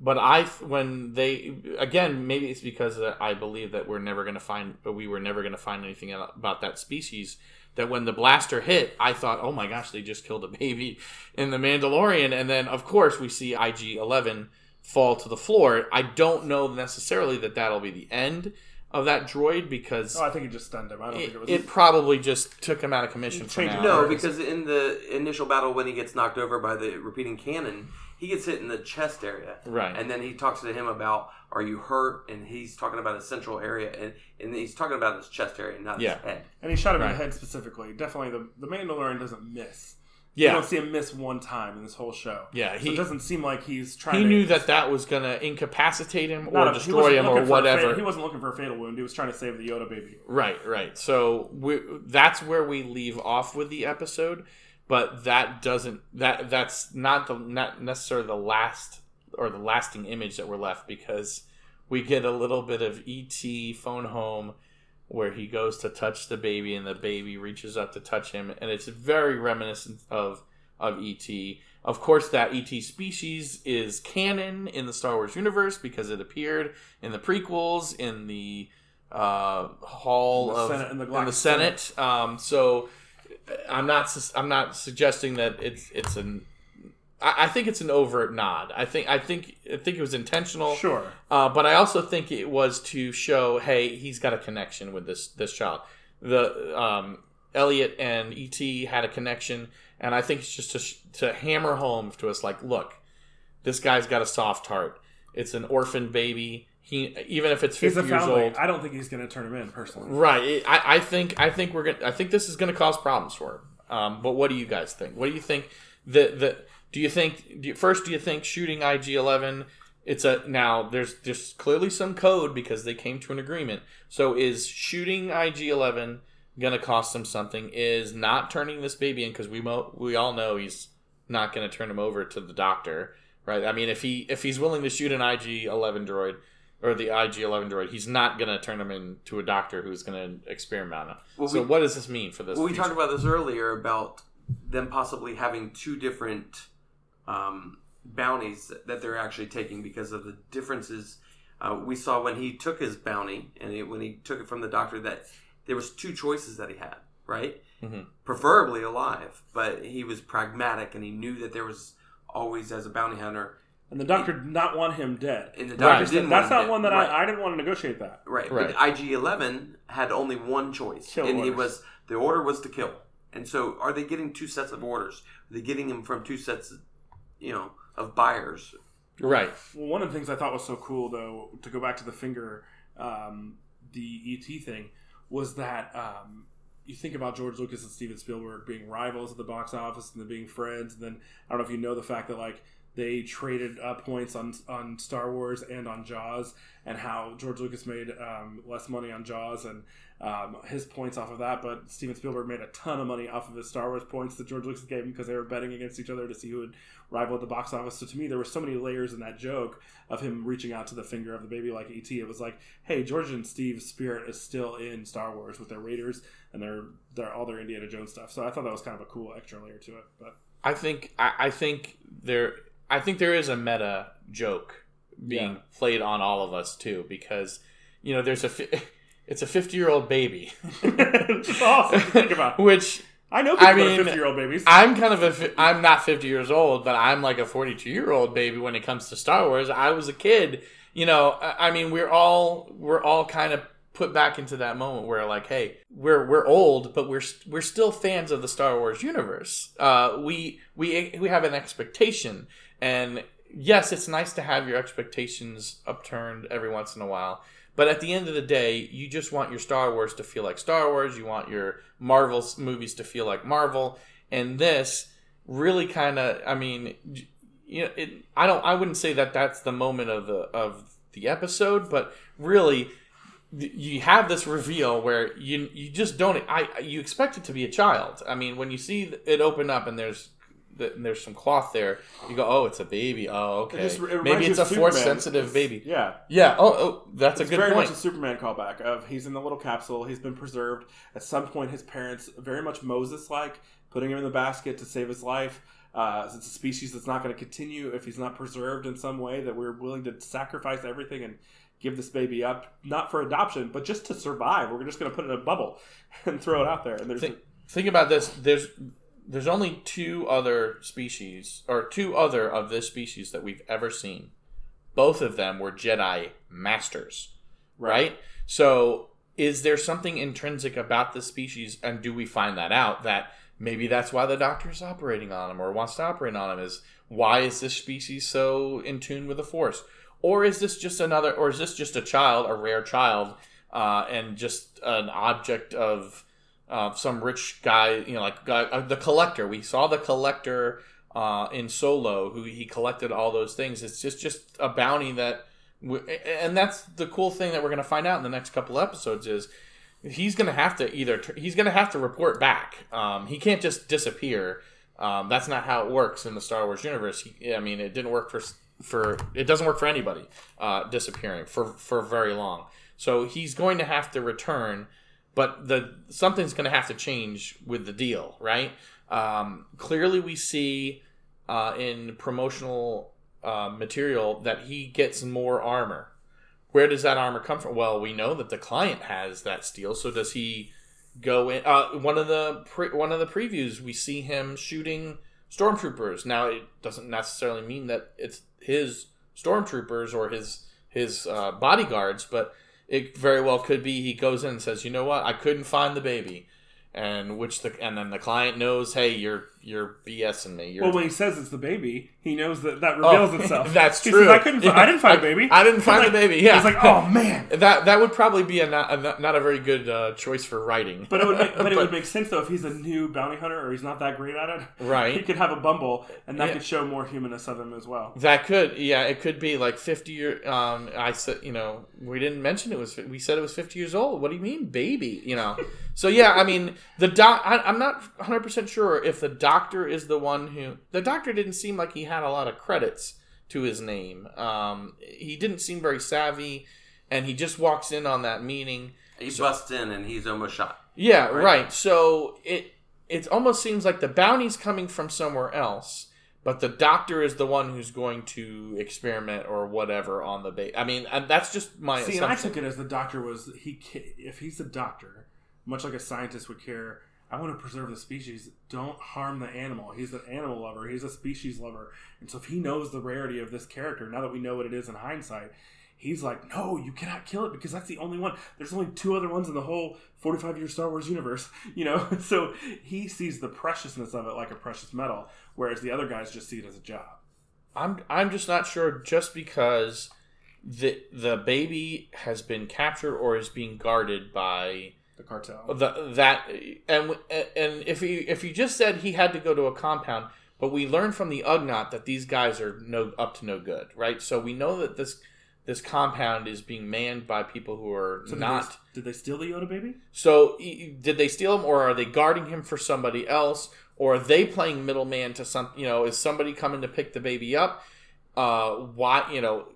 but I when they again maybe it's because I believe that we're never going to find we were never to find anything about that species. That when the blaster hit, I thought, oh my gosh, they just killed a baby in the Mandalorian, and then of course we see IG Eleven fall to the floor. I don't know necessarily that that'll be the end of that droid because Oh, I think it just stunned him. I don't it, think it was. it probably just took him out of commission for now. No, because in the initial battle, when he gets knocked over by the repeating cannon, he gets hit in the chest area. Right. And then he talks to him about, "Are you hurt?" And he's talking about his central area, and and he's talking about his chest area, not Yeah. his head. and he shot him in the head specifically. Definitely, the the Mandalorian doesn't miss. Yeah, You don't see him miss one time in this whole show. Yeah, so he- it doesn't seem like he's trying. To He knew that that was going to incapacitate him or a- destroy him or looking for a whatever. fatal- he wasn't looking for a fatal wound. He was trying to save the Yoda baby. Right, right. So we, that's where we leave off with the episode, but that doesn't that that's not the not necessarily the last or the lasting image that we're left because we get a little bit of ET phone home where he goes to touch the baby and the baby reaches up to touch him and it's very reminiscent of of ET. Of course, that ET species is canon in the Star Wars universe because it appeared in the prequels, in the uh, Hall In the of Senate- in the in the Galactic Senate. Um, so I'm not I'm not suggesting that it's it's an I I think it's an overt nod. I think I think I think it was intentional. Sure. Uh, but I also think it was to show, hey, he's got a connection with this this child. The um, Elliot and ET had a connection, and I think it's just to sh- to hammer home to us, like, look, this guy's got a soft heart. It's an orphan baby. He even if it's He's fifty a years old, I don't think he's going to turn him in personally. right? I, I think I think we're gonna I think this is gonna cause problems for him. Um, but what do you guys think? What do you think? The the do you think do you, first? Do you think shooting IG Eleven? It's a now. There's there's clearly some code because they came to an agreement. So is shooting IG Eleven gonna cost them something? Is not turning this baby in because we mo- we all know he's not gonna turn him over to the doctor, right? I mean, if he if he's willing to shoot an IG Eleven droid or the IG Eleven droid, he's not gonna turn him into a doctor who's gonna experiment on him. Well, so we- what does this mean for this? Well, we talked about this earlier about them possibly having two different um, bounties that they're actually taking because of the differences. Uh, we saw when he took his bounty and he, when he took it from the doctor that there was two choices that he had, right? Mhm. Preferably alive, but he was pragmatic and he knew that there was always as a bounty hunter. And the doctor did not want him dead. And the doctor That's didn't. not want him one that. Right. I, I didn't want to negotiate that. Right, Right. but IG Eleven had only one choice, Kill and it was the order was to kill. And so, are they getting two sets of orders? Are they getting him from two sets, you know, of buyers? right. Well, one of the things I thought was so cool, though, to go back to the finger, um, the ET thing, was that um, you think about George Lucas and Steven Spielberg being rivals at the box office and then being friends. And then I don't know if you know the fact that like they traded uh, points on on Star Wars and on Jaws, and how George Lucas made um, less money on Jaws and um, his points off of that, but Steven Spielberg made a ton of money off of his Star Wars points that George Lucas gave him because they were betting against each other to see who would rival at the box office. So to me, there were so many layers in that joke of him reaching out to the finger of the baby like ET. It was like, hey, George and Steve's spirit is still in Star Wars with their Raiders and their their all their Indiana Jones stuff. So I thought that was kind of a cool extra layer to it. But I think I, I think there I think there is a meta joke being Yeah. played on all of us too because you know there's a fi- it's a 50 year old baby it's awesome to think about. which I know people I mean, 50 year old babies. I'm kind of a fi- I'm not 50 years old but I'm like a 42 year old baby when it comes to Star Wars I was a kid you know I I mean we're all we're all kind of put back into that moment where like hey we're we're old but we're we're still fans of the Star Wars universe uh we we we have an expectation and yes it's nice to have your expectations upturned every once in a while but at the end of the day you just want your Star Wars to feel like Star Wars you want your Marvel movies to feel like Marvel and this really kind of I mean you know it I don't I wouldn't say that that's the moment of the of the episode but really you have this reveal where you you just don't I you expect it to be a child. I mean, when you see it open up and there's the, and there's some cloth there, you go, "Oh, it's a baby." Oh, okay. just- it Maybe it's a force sensitive baby. yeah. Yeah. Oh, oh, that's It's a good very point. much a Superman callback of he's in the little capsule, he's been preserved. At some point, his parents, very much Moses like, putting him in the basket to save his life. Uh, it's a species that's not going to continue if he's not preserved in some way, that we're willing to sacrifice everything and give this baby up, not for adoption, but just to survive. We're just going to put it in a bubble and throw it out there. And there's think, think about this. There's there's only two other species or two other of this species that we've ever seen. Both of them were Jedi masters, right? So is there something intrinsic about this species, and do we find that out that maybe that's why the doctor's operating on him or wants to operate on him? Is why is this species so in tune with the Force, or is this just another, or is this just a child, a rare child, uh, and just an object of uh, some rich guy, you know, like guy, uh, the collector. We saw the collector uh, in Solo, who he collected all those things. It's just just a bounty that, w- and that's the cool thing that we're going to find out in the next couple episodes is he's going to have to either he's going to have to report back. Um, he can't just disappear. Um, that's not how it works in the Star Wars universe. He, I mean, it didn't work for for it doesn't work for anybody uh, disappearing for for very long. So he's going to have to return but the something's going to have to change with the deal, right? Um, clearly, we see uh, in promotional uh, material that he gets more armor. Where does that armor come from? Well, we know that the client has that steel. So does he go in? Uh, one of the pre- one of the previews, we see him shooting stormtroopers. Now, it doesn't necessarily mean that it's his stormtroopers or his his uh, bodyguards, but it very well could be he goes in and says, "You know what? I couldn't find the baby," and which the and then the client knows, "Hey, you're you're BSing me." You're, well, when he says it's the baby, he knows that that Oh, reveals itself. That's He true. says, I couldn't. I didn't find I- a baby. I didn't find Like, the baby. Yeah, It's like, oh man. that that would probably be a not a, not- a very good uh, choice for writing. But it would make, but it would make sense though if he's a new bounty hunter or he's not that great at it. Right. He could have a bumble, and that Yeah. could show more humanness of him as well. That could, yeah, it could be like fifty year. Um, I said, you know, we didn't mention it was. We said it was fifty years old. What do you mean, baby? You know, so yeah, I mean, the doc. I, I'm not 100 percent sure if the doctor is the one who. The doctor didn't seem like he had a lot of credits to his name. Um, he didn't seem very savvy, and he just walks in on that meeting. He busts in and he's almost shot. Yeah, Right. right. So it it almost seems like the bounty's coming from somewhere else, but the doctor is the one who's going to experiment or whatever on the base. I mean, and that's just my See, and I took it as the doctor was he. If he's a doctor, much like a scientist would care. I want to preserve the species. Don't harm the animal. He's an animal lover. He's a species lover. And so, if he knows the rarity of this character, now that we know what it is in hindsight, he's like, no, you cannot kill it because that's the only one. There's only two other ones in the whole 45 year Star Wars universe, you know? So he sees the preciousness of it like a precious metal, whereas the other guys just see it as a job. I'm I'm just not sure. Just because the the baby has been captured or is being guarded by The cartel. the, that and and if he if you just said he had to go to a compound but we learn from the Ugnaught that these guys are no up to no good, right? So we know that this this compound is being manned by people who are So did not. They, did they steal the Yoda baby? So did they steal him, or are they guarding him for somebody else, or are they playing middleman to some? You know, is somebody coming to pick the baby up? Uh, why? You know,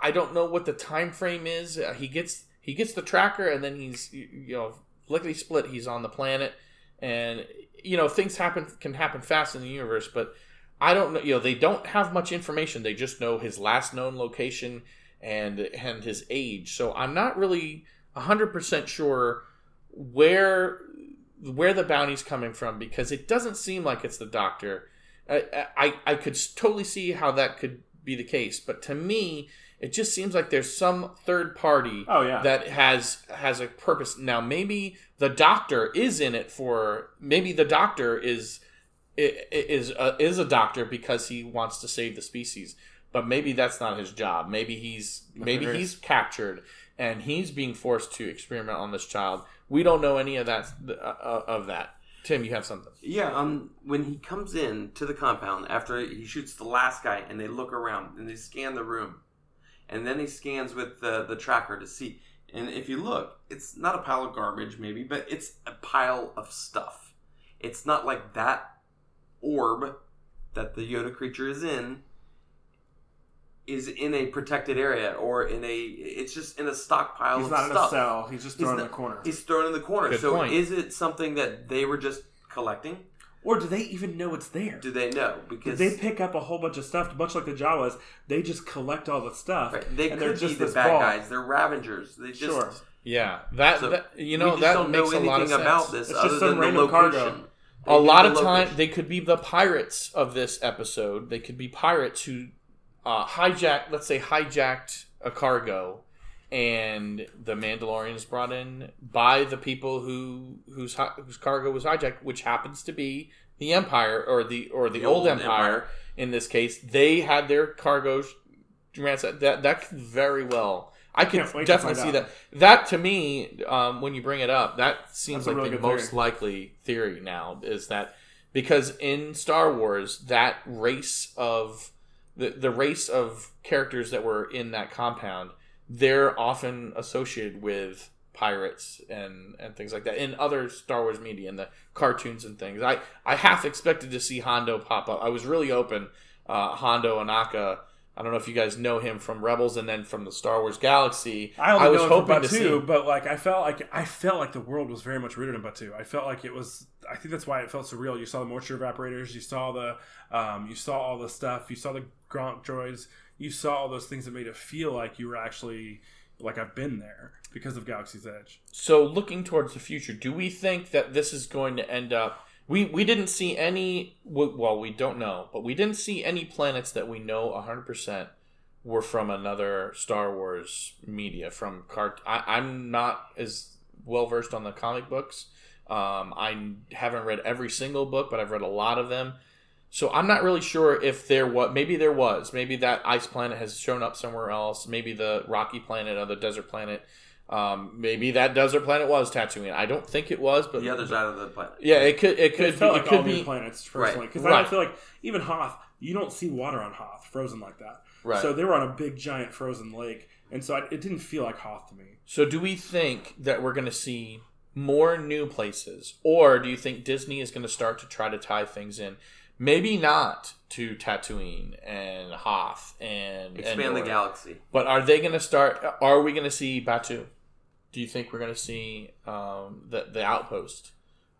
I don't know what the time frame is. Uh, he gets he gets the tracker, and then he's you know lickety split. He's on the planet, and you know things happen can happen fast in the universe, but I don't know. You know, they don't have much information. They just know his last known location and and his age. So I'm not really hundred percent sure where where the bounty's coming from because it doesn't seem like it's the doctor. I, I I could totally see how that could be the case, but to me, it just seems like there's some third party Oh yeah. that has has a purpose. Now maybe the doctor is in it for maybe the doctor is is a, is a doctor because he wants to save the species, but maybe that's not his job. Maybe he's maybe he's captured and he's being forced to experiment on this child. We don't know any of that uh, of that. Tim, you have something. Yeah, um, when he comes in to the compound after he shoots the last guy, and they look around and they scan the room, and then he scans with the the tracker to see. And if you look, it's not a pile of garbage, maybe, but it's a pile of stuff. It's not like that orb that the Yoda creature is in is in a protected area or in a. It's just in a stockpile He's of not in a stuff. cell. He's just thrown in not- the corner. He's thrown in the corner. Good so point. is it something that they were just collecting? Or do they even know it's there? Do they know? Because they pick up a whole bunch of stuff, much like the Jawas. They just collect all the stuff. Right. They and they're could be the bad ball. guys. They're Ravengers. They just Sure. Yeah, that, So, that you we know just that don't makes know a lot of anything sense. about this It's other just some than the random location. cargo. a lot of the time they could be the pirates of this episode they could be pirates who uh, hijacked let's say hijacked a cargo and the mandalorians brought in by the people who whose whose cargo was hijacked which happens to be the empire or the or the, The old, old empire, empire. in this case they had their cargo ransacked that that could very well I could Can't definitely see out. that. That to me, um, when you bring it up, that seems That's like really the most theory. likely theory now is that because in Star Wars, that race of the the race of characters that were in that compound, they're often associated with pirates and and things like that in other Star Wars media and the cartoons and things. I I half expected to see Hondo pop up. I was really open. Uh, Hondo Ohnaka. I don't know if you guys know him from Rebels and then from the Star Wars Galaxy. I only was know hoping from to Batuu, see. but like I felt like I felt like the world was very much rooted in Batuu. I felt like it was. I think that's why it felt so real. You saw the moisture evaporators. You saw the. Um, you saw all the stuff. You saw the Gonk droids. You saw all those things that made it feel like you were actually like I've been there because of Galaxy's Edge. So, looking towards the future, do we think that this is going to end up? We we didn't see any. Well, we don't know, but we didn't see any planets that we know hundred percent were from another Star Wars media. From cart, I, I'm not as well versed on the comic books. Um, I haven't read every single book, but I've read a lot of them. So I'm not really sure if there was. Maybe there was. Maybe that ice planet has shown up somewhere else. Maybe the rocky planet or the desert planet. Um, maybe that desert planet was Tatooine. I don't think it was, but the other side of the planet. yeah, it could. It could. It felt be, like it could all new be. planets personally because Right. I feel like even Hoth, you don't see water on Hoth frozen like that. Right. So they were on a big giant frozen lake, and so I, it didn't feel like Hoth to me. So, do we think that we're going to see more new places, or do you think Disney is going to start to try to tie things in? Maybe not to Tatooine and Hoth and Expand Endor, the galaxy. But are they going to start? Are we going to see Batuu? Do you think we're going to see um, the the outpost?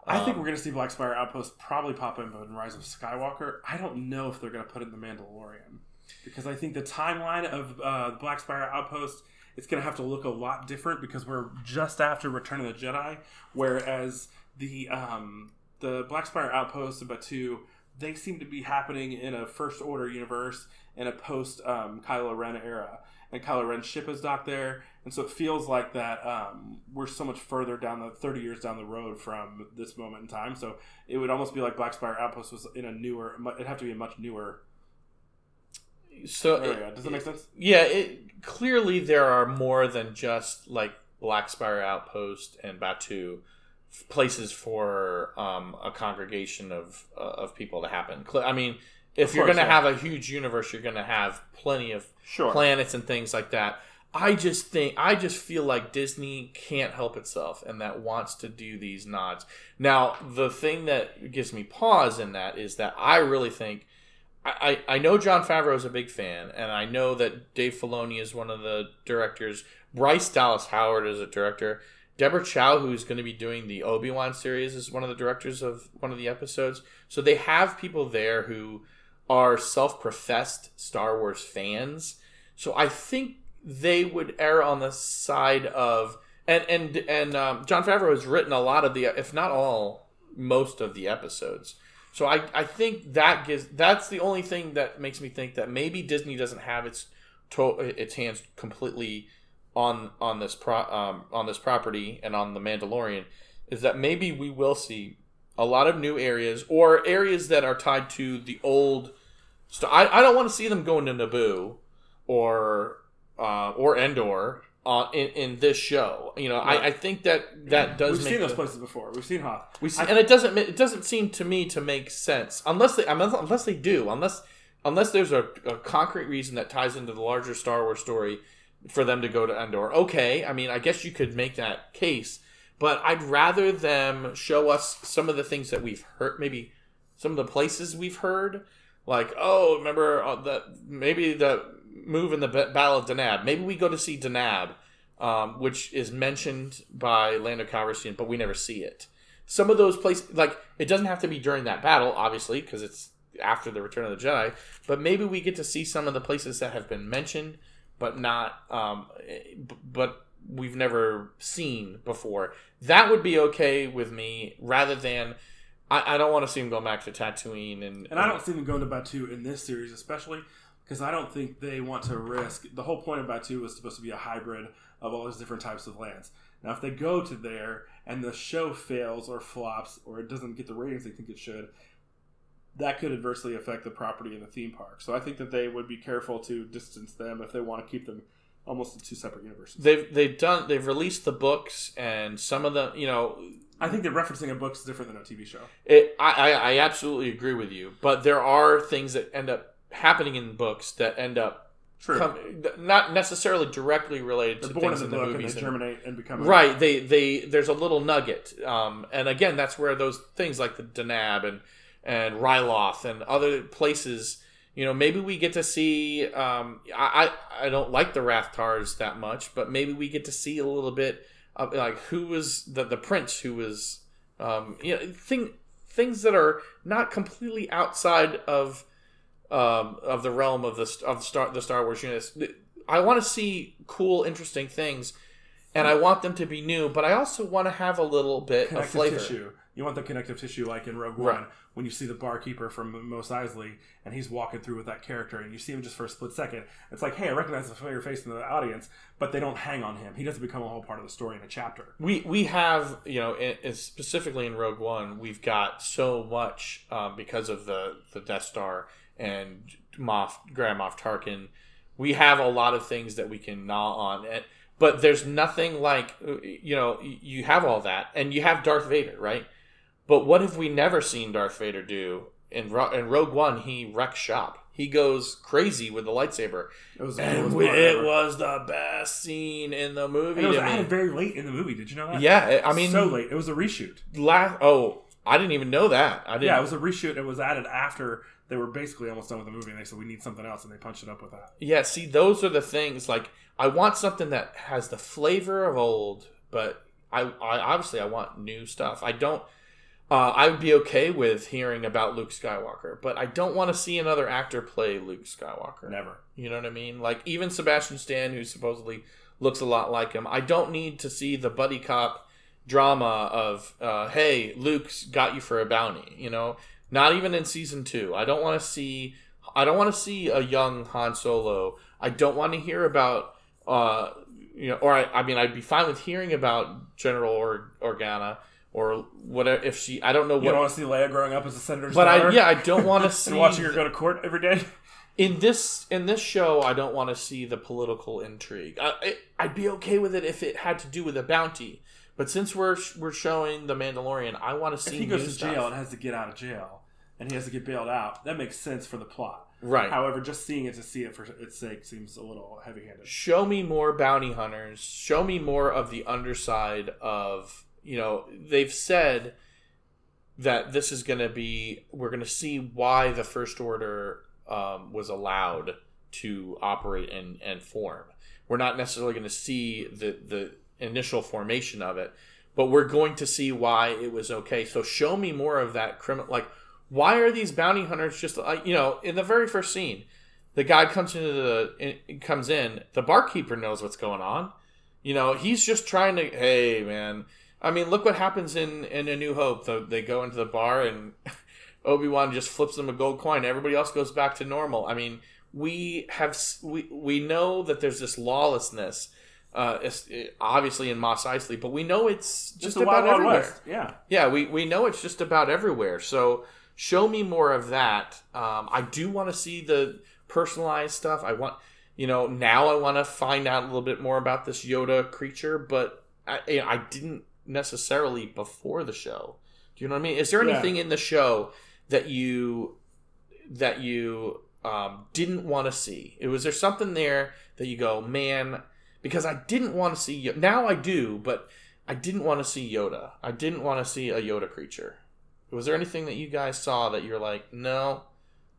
I think Um, we're going to see Black Spire Outpost probably pop up in Rise of Skywalker. I don't know if they're going to put it in the Mandalorian because I think the timeline of uh, Black Spire Outpost it's going to have to look a lot different because we're just after Return of the Jedi, whereas the um, the Black Spire Outpost and Batuu they seem to be happening in a First Order universe in a post um, Kylo Ren era, and Kylo Ren's ship is docked there, and so it feels like that um, we're so much further down the 30 years down the road from this moment in time. So it would almost be like Black Spire Outpost was in a newer, it'd have to be a much newer So area. Does that make sense? Yeah, it, clearly there are more than just like Black Spire Outpost and Batuu places for um, a congregation of uh, of people to happen. I mean, if you're going to yeah. have a huge universe, you're going to have plenty of Sure. planets and things like that. I just think I just feel like Disney can't help itself and that wants to do these nods. Now, the thing that gives me pause in that is that I really think I, I I know Jon Favreau is a big fan, and I know that Dave Filoni is one of the directors. Bryce Dallas Howard is a director. Deborah Chow, who's going to be doing the Obi Wan series, is one of the directors of one of the episodes. So they have people there who are self professed Star Wars fans. So I think they would err on the side of and and and um, Jon Favreau has written a lot of the, if not all, most of the episodes. So I, I think that gives that's the only thing that makes me think that maybe Disney doesn't have its to, its hands completely on on this pro, um, on this property and on the Mandalorian is that maybe we will see a lot of new areas or areas that are tied to the old. St- I, I don't want to see them going to Naboo or uh, or Endor uh, in in this show. You know, I, I think that that does We've seen those the- places before. We've seen Hoth. we see, and it doesn't it doesn't seem to me to make sense unless they unless, unless they do unless unless there's a, a concrete reason that ties into the larger Star Wars story for them to go to Endor. Okay, I mean I guess you could make that case, but I'd rather them show us some of the things that we've heard, maybe some of the places we've heard, like oh remember uh, the maybe the move in the Battle of Taanab. Maybe we go to see Taanab, um, which is mentioned by Lando Calrissian, but we never see it some of those places like it doesn't have to be during that battle obviously because it's after the return of the jedi but maybe we get to see some of the places that have been mentioned but not um, b- but we've never seen before that would be okay with me rather than i, I don't want to see him go back to tatooine and And I don't see them going to Batuu in this series, especially because I don't think they want to risk. The whole point of Batuu was supposed to be a hybrid of all those different types of lands. Now, if they go to there and the show fails or flops or it doesn't get the ratings they think it should, that could adversely affect the property and the theme park. So I think that they would be careful to distance them if they want to keep them almost in two separate universes. they've they've done they've released the books and some of them you know I think that referencing a book is different than a TV show. It, I, I, I absolutely agree with you, but there are things that end up happening in books that end up True. come, not necessarily directly related They're to things in in the the book and movies. they germinate and become a- right? They they there's a little nugget, um, and again, that's where those things like the Taanab and and Ryloth and other places. You know, maybe we get to see. Um, I, I don't like the Rathtars that much, but maybe we get to see a little bit of like who was the the prince who was um, you know thing things that are not completely outside of um, of the realm of the of Star the Star Wars universe. I want to see cool, interesting things, and I want them to be new. But I also want to have a little bit of connective flavor. tissue. You want the connective tissue, like in Rogue Right. One, when you see the barkeeper from Mos Eisley and he's walking through with that character, and you see him just for a split second. It's like, hey, I recognize the familiar face in the audience, but they don't hang on him. He doesn't become a whole part of the story in a chapter. We we have you know in, in specifically in Rogue One we've got so much um, because of the the Death Star and Moff Grand Moff Tarkin. We have a lot of things that we can gnaw on, and, but there's nothing like you know you have all that, and you have Darth Vader, right? But what have we never seen Darth Vader do in Ro- in Rogue One? He wrecks shop. He goes crazy with the lightsaber, It was, it and was, we- part it was the best scene in the movie. And it was added very late in the movie. Did you know that? Yeah, I mean, so late. It was a reshoot. last oh i didn't even know that i didn't Yeah, it was a reshoot. It was added after they were basically almost done with the movie, and they said we need something else, and they punched it up with that. yeah see those are the things like i want something that has the flavor of old but i, I obviously i want new stuff i don't uh, I would be okay with hearing about Luke Skywalker, but I don't want to see another actor play Luke Skywalker. Never. You know what I mean? Like even Sebastian Stan, who supposedly looks a lot like him, I don't need to see the buddy cop drama of, uh, hey, Luke's got you for a bounty. You know, not even in season two. I don't want to see. I don't want to see a young Han Solo. I don't want to hear about. Uh, you know, or I, I mean, I'd be fine with hearing about General or Organa or whatever. If she, I don't know what. You don't want to see Leia growing up as a senator's But daughter I, yeah, I don't want to see watching her go to court every day. in this in this show i don't want to see the political intrigue I, I, i'd be okay with it if it had to do with a bounty But since we're we're showing the Mandalorian, I want to see If he goes to stuff. jail and has to get out of jail, and he has to get bailed out, that makes sense for the plot. right. However, just seeing it to see it for its sake seems a little heavy-handed. show me more bounty hunters show me more of the underside of you know they've said that this is going to be we're going to see why the first order um, was allowed to operate and, and form. We're not necessarily going to see the the initial formation of it but we're going to see why it was okay. So show me more of that criminal like why are these bounty hunters just like you know in the very first scene the guy comes into the in, comes in the barkeeper knows what's going on. You know he's just trying to hey man i mean look what happens in in a new hope the, they go into the bar and obi-wan just flips them a gold coin everybody else goes back to normal i mean we have we we know that there's this lawlessness uh it's, obviously in Mos Eisley, but we know it's just, Just about Wild Wild everywhere. West. Yeah. Yeah, we, we know it's just about everywhere. So show me more of that. Um, I do want to see the personalized stuff. I want, you know, now I want to find out a little bit more about this Yoda creature, but I, I didn't necessarily before the show. Do you know what I mean? Is there Yeah. anything in the show that you that you um, didn't want to see? It was there something there that you go, man, because I didn't want to see. Yo- Now I do, but I didn't want to see Yoda. I didn't want to see a Yoda creature. Was there anything that you guys saw that you're like, no,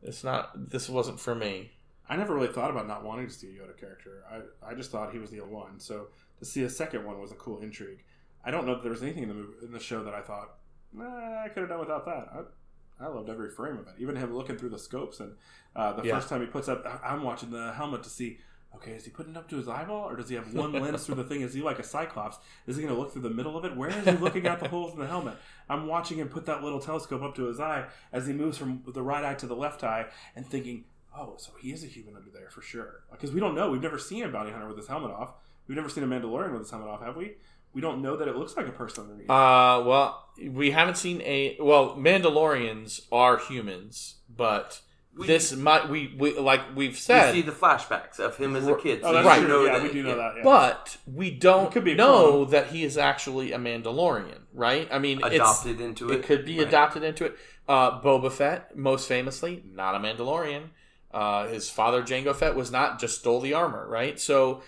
it's not. This wasn't for me. I never really thought about not wanting to see a Yoda character. I, I just thought he was the one. So to see a second one was a cool intrigue. I don't know that there was anything in the movie, in the show that I thought, nah, I could have done without that. I, I loved every frame of it. Even him looking through the scopes and uh, the Yeah. first time he puts up, I'm watching the helmet to see. Okay, is he putting it up to his eyeball, or does he have one lens through the thing? Is he like a cyclops? Is he going to look through the middle of it? Where is he looking at the holes in the helmet? I'm watching him put that little telescope up to his eye as he moves from the right eye to the left eye, and thinking, oh, so he is a human under there for sure. Because we don't know. We've never seen a bounty hunter with his helmet off. We've never seen a Mandalorian with his helmet off, have we? We don't know that it looks like a person underneath. Uh, well, we haven't seen a. Well, Mandalorians are humans, but We- this might we, we like we've We said, see the flashbacks of him as a kid. oh, so that's right. true. know yeah, that- we do know that. Yeah. but we don't could be a know that he is actually a Mandalorian, right? I mean, it's, adopted into it. It could be Right. adopted into it. Uh, Boba Fett, most famously, not a Mandalorian. Uh, his father, Jango Fett, was not just stole the armor, right? So,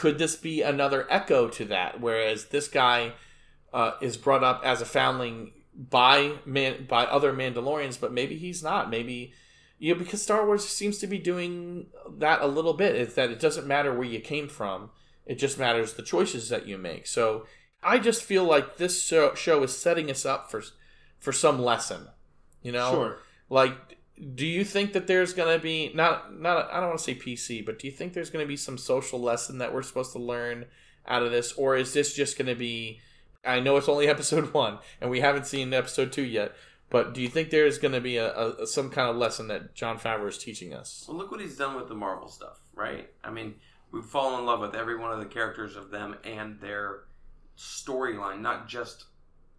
could this be another echo to that? Whereas this guy uh, is brought up as a foundling by man by other Mandalorians, but maybe he's not. Maybe you know because Star Wars seems to be doing that a little bit. It's that it doesn't matter where you came from; it just matters the choices that you make. So, I just feel like this show, show is setting us up for for some lesson. You know, Sure. like do you think that there's going to be not not I don't want to say PC, but do you think there's going to be some social lesson that we're supposed to learn out of this or is this just going to be I know it's only episode 1 and we haven't seen episode 2 yet, but do you think there's going to be a, a some kind of lesson that Jon Favreau is teaching us? Well, look what he's done with the Marvel stuff, right? I mean, we've fallen in love with every one of the characters of them and their storyline, not just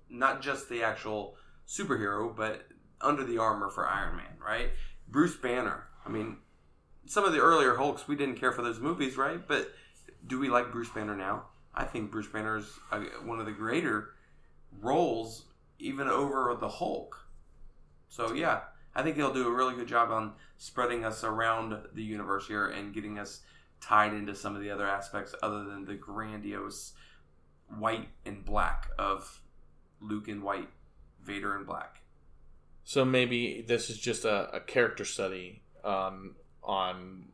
not just the actual superhero, but under the armor for Iron Man, right? Bruce Banner. I mean, some of the earlier Hulks we didn't care for those movies, right? But do we like Bruce Banner now? I think Bruce Banner is uh, one of the greater roles, even over the Hulk. So yeah, I think they'll do a really good job on spreading us around the universe here and getting us tied into some of the other aspects other than the grandiose white and black of Luke and white, Vader and black. So maybe this is just a, a character study on on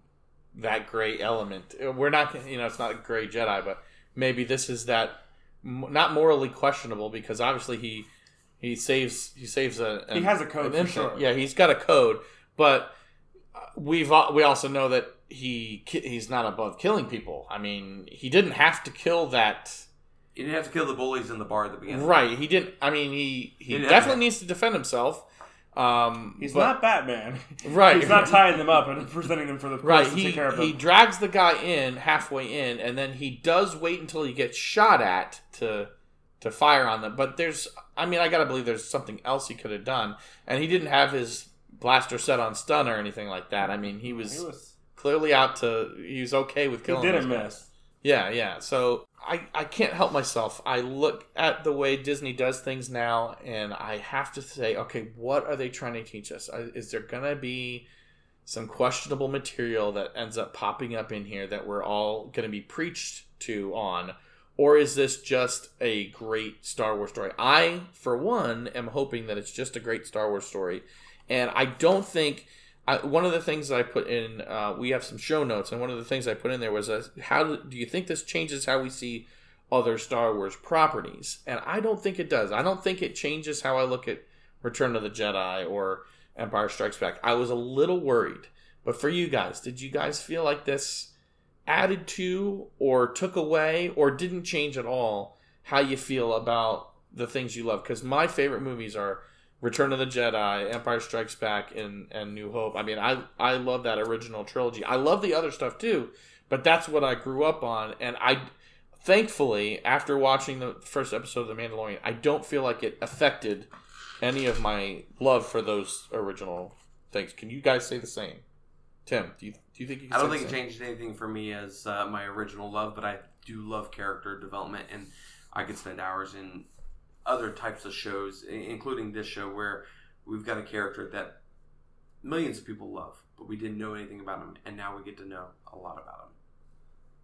that gray element. We're not, you know, it's not gray Jedi, but maybe this is that not morally questionable because obviously he he saves he saves a He has a code for sure. Yeah, he's got a code, but uh, we've we also know that he he's not above killing people. I mean, he didn't have to kill that. He didn't have to kill the bullies in the bar at the beginning. Right, he didn't. I mean, he he Didn't definitely to. needs to defend himself. Um, He's but- not Batman. right. He's not tying them up and presenting them for the Right, he, take care of he drags the guy in halfway in, and then he does wait until he gets shot at to to fire on them. But there's, I mean, I gotta believe there's something else he could have done, and he didn't have his blaster set on stun or anything like that. I mean, he was, He was. clearly out to. He was okay with killing. He didn't guys. miss. Yeah, yeah. So I, I can't help myself. I look at the way Disney does things now, and I have to say, okay, what are they trying to teach us? Uh, Is there gonna be some questionable material that ends up popping up in here that we're all gonna be preached to on? Or is this just a great Star Wars story? I, for one, am hoping that it's just a great Star Wars story. And I don't think I, one of the things that I put in, uh, we have some show notes, and one of the things I put in there was, uh, how do, do you think this changes how we see other Star Wars properties? And I don't think it does. I don't think it changes how I look at Return of the Jedi or Empire Strikes Back. I was a little worried. But for you guys, did you guys feel like this added to or took away or didn't change at all how you feel about the things you love? Because my favorite movies are Return of the Jedi, Empire Strikes Back, and and New Hope. I mean, I I love that original trilogy. I love the other stuff too, but that's what I grew up on, and I thankfully after watching the first episode of The Mandalorian, I don't feel like it affected any of my love for those original things. Can you guys say the same? Tim, do you do you think you? Can I don't think it changed anything for me as uh, my original love, but I do love character development, and I could spend hours in other types of shows, including this show, where we've got a character that millions of people love, but we didn't know anything about him, and now we get to know a lot about him.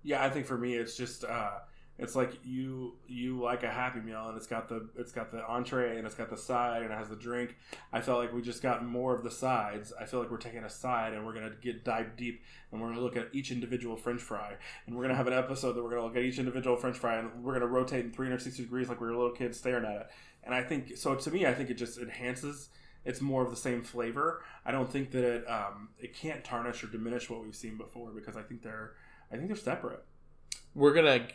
Yeah, I think for me, it's just uh, it's like you you like a Happy Meal, and it's got the it's got the entree, and it's got the side, and it has the drink. I felt like we just got more of the sides. I feel like we're taking a side, and we're gonna get dive deep, and we're gonna look at each individual French fry, and we're gonna have an episode that we're gonna look at each individual French fry, and we're gonna rotate in 360 degrees like we were little kids staring at it. And I think so. To me, I think it just enhances. It's more of the same flavor. I don't think that it um, it can't tarnish or diminish what we've seen before because I think they're I think they're separate. we're gonna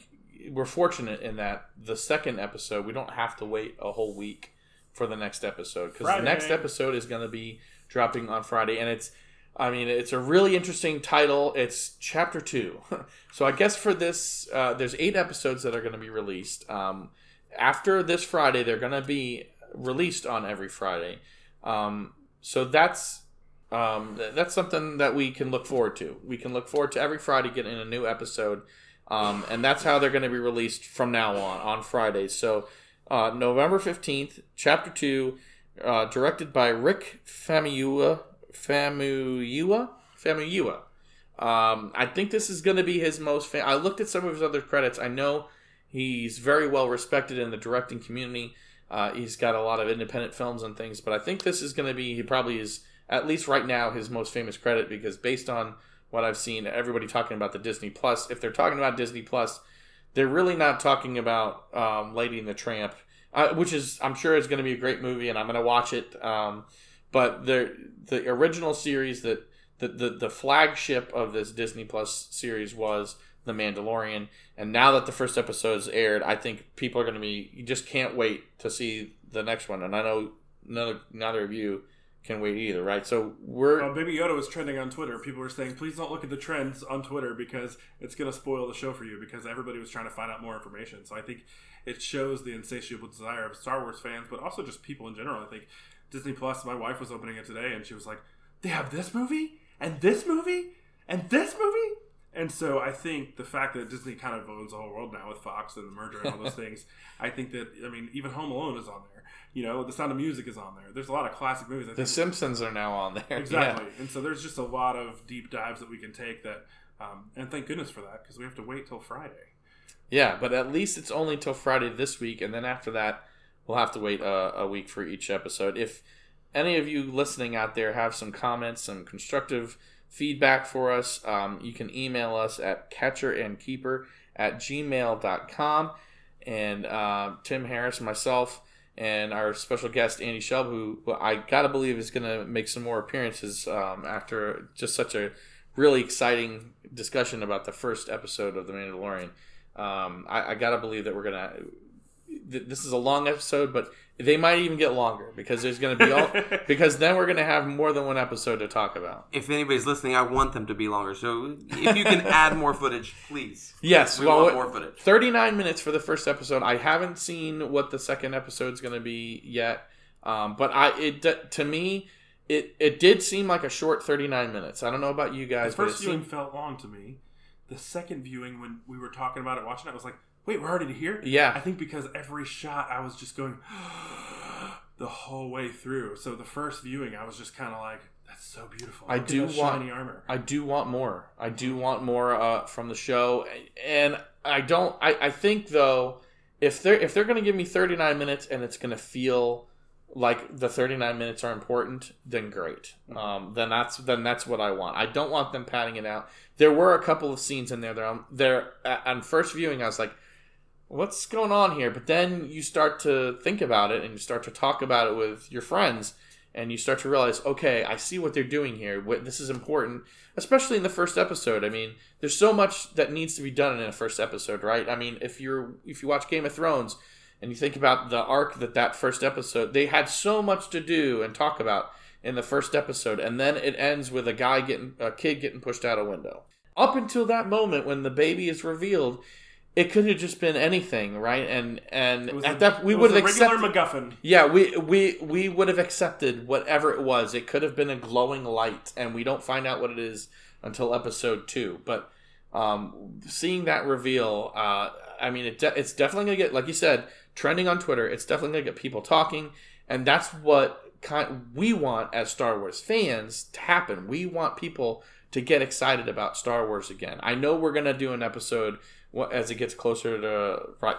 we're fortunate in that the second episode we don't have to wait a whole week for the next episode because the next episode is going to be dropping on friday and it's i mean it's a really interesting title. It's chapter two. So i guess for this uh, there's eight episodes that are going to be released. Um, after this friday they're going to be released on every friday. Um, so that's um, that's something that we can look forward to. We can look forward to every Friday getting a new episode, um, and that's how they're going to be released from now on on Fridays. So uh, November fifteenth, Chapter Two, uh, directed by Rick Famuyiwa. Famuyiwa. Famuyiwa. Um, I think this is going to be his most. Fa- I looked at some of his other credits. I know he's very well respected in the directing community. Uh, he's got a lot of independent films and things, but I think this is going to be. He probably is at least right now his most famous credit because based on what I've seen, everybody talking about the Disney Plus. If they're talking about Disney Plus, they're really not talking about um, Lady and the Tramp, uh, which is I'm sure is going to be a great movie, and I'm going to watch it. Um, but the the original series that the, the the flagship of this Disney Plus series was The Mandalorian, and now that the first episode is aired, I think people are going to be you just can't wait to see the next one, and I know none, neither of you can wait either, right? So we're Baby Yoda was trending on Twitter. People were saying, "Please don't look at the trends on Twitter because it's going to spoil the show for you." Because everybody was trying to find out more information. So I think it shows the insatiable desire of Star Wars fans, but also just people in general. I think Disney Plus. My wife was opening it today, and she was like, "They have this movie and this movie and this movie." And so I think the fact that Disney kind of owns the whole world now with Fox and the merger and all those things, I think that I mean even Home Alone is on there. You know, The Sound of Music is on there. There's a lot of classic movies. I the think Simpsons are now on there. Yeah. Exactly. And so there's just a lot of deep dives that we can take that, um, and thank goodness for that because we have to wait till Friday. Yeah, but at least it's only till Friday this week, and then after that, we'll have to wait a, a week for each episode. If any of you listening out there have some comments, some constructive feedback for us, um, you can email us at catcherandkeeper at gmail.com. And uh, Tim Harris, myself, and our special guest, Andy Shelb, who, I got to believe is to make some more appearances um, after just such a really exciting discussion about the first episode of The Mandalorian. Um, I, I gotta believe that we're gonna. Th- this is a long episode, but they might even get longer because there's gonna be all because then we're gonna have more than one episode to talk about. If anybody's listening, I want them to be longer. So if you can add more footage, please. Yes, We well, want more footage. 39 minutes for the first episode. I haven't seen what the second episode's gonna be yet, um, but I it to me it it did seem like a short 39 minutes. I don't know about you The guys, but it first viewing seemed felt long to me, The second viewing, when we were talking about it, watching it, I was like, wait, we're already here? Yeah. I think because every shot I was just going the whole way through. So the first viewing, I was just kind of like, that's so beautiful. I Look at do want- shiny armor. I do want more. I do want more uh, from the show, and I don't. I, I think though, if they're if they're going to give me 39 minutes and it's going to feel like the 39 minutes are important, then great. Um, then that's then that's what I want. I don't want them padding it out. There were a couple of scenes in there that I'm, there on first viewing. I was like, what's going on here? But then you start to think about it and you start to talk about it with your friends and you start to realize, okay, I see what they're doing here. This is important, especially in the first episode. I mean, there's so much that needs to be done in a first episode, right? I mean, if you're if you watch Game of Thrones and you think about the arc that that first episode, they had so much to do and talk about in the first episode, and then it ends with a guy getting a kid getting pushed out a window. Up until that moment when the baby is revealed, it could have just been anything, right? And and at a- that we would have accepted. MacGuffin. Yeah, we we we would have accepted whatever it was. It could have been a glowing light, and we don't find out what it is until episode two. But um, seeing that reveal, uh, I mean, it de- it's definitely gonna get, like you said, trending on Twitter. It's definitely gonna get people talking, and that's what kind we want as Star Wars fans to happen. We want people to get excited about Star Wars again. I know we're gonna do an episode as it gets closer to.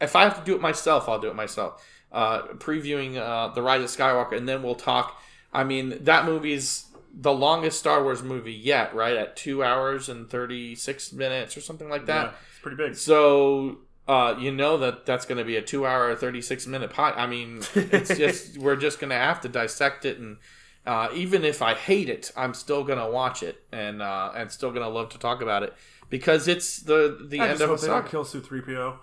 If I have to do it myself, I'll do it myself. Uh, previewing uh, the Rise of Skywalker, and then we'll talk. I mean, that movie's the longest Star Wars movie yet, right? At two hours and thirty six minutes or something like that. Yeah, it's pretty big. So uh, you know that that's going to be a two-hour, thirty-six minute pot. I mean, it's just we're just going to have to dissect it, and uh, even if I hate it, I'm still going to watch it, and uh, and still going to love to talk about it because it's the the I end just of a hope they saga. kill Su three PO.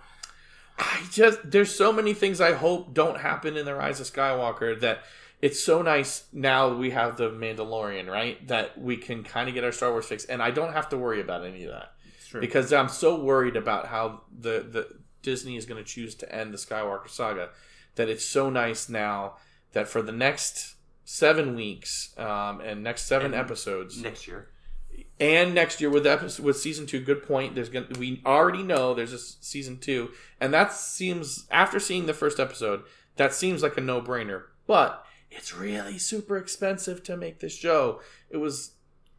I just there's so many things I hope don't happen in the Rise of Skywalker that it's so nice now we have the Mandalorian, right? That we can kind of get our Star Wars fix, and I don't have to worry about any of that true. because I'm so worried about how the the Disney is going to choose to end the Skywalker saga that it's so nice now that for the next seven weeks um, and next seven And episodes next year. And next year with episode, with season two. Good point. There's gonna we already know there's a season two, and that seems after seeing the first episode, that seems like a no brainer. But it's really super expensive to make this show. It was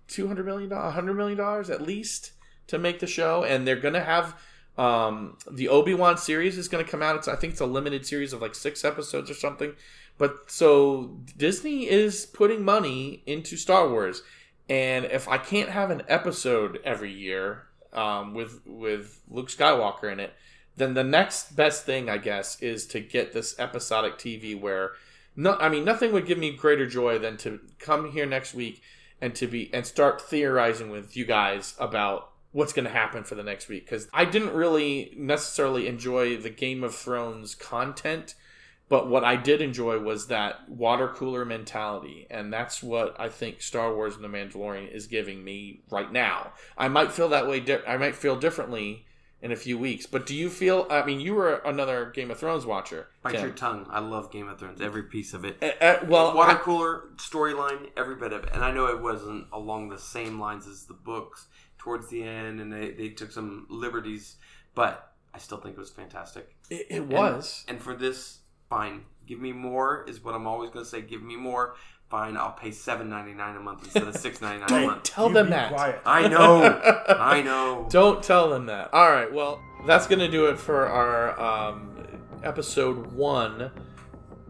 two hundred million hundred million dollars at least to make the show, and they're gonna have. Um, the Obi Wan series is to come out. It's I think it's a limited series of like six episodes or something. But so Disney is putting money into Star Wars, and if I can't have an episode every year um, with with Luke Skywalker in it, then the next best thing, I guess, is to get this episodic TV where no, I mean nothing would give me greater joy than to come here next week and to be and start theorizing with you guys about what's going to happen for the next week because I didn't really necessarily enjoy the Game of Thrones content. But what I did enjoy was that water cooler mentality, and that's what I think Star Wars and The Mandalorian is giving me right now. I might feel that way. Di- I might feel differently in a few weeks. But do you feel? I mean, you were another Game of Thrones watcher. Bite Tim. your tongue. I love Game of Thrones. Every piece of it. Uh, uh, well, water cooler storyline, every bit of it. And I know it wasn't along the same lines as the books towards the end, and they, they took some liberties, but I still think it was fantastic. it, it was. And for this, fine. Give me more is what I'm always going to say. Give me more. Fine, I'll pay seven ninety nine a month instead of six ninety nine a Don't month. tell You them be that. Quiet. I know. I know. Don't tell them that. All right. Well, that's going to do it for our um, episode one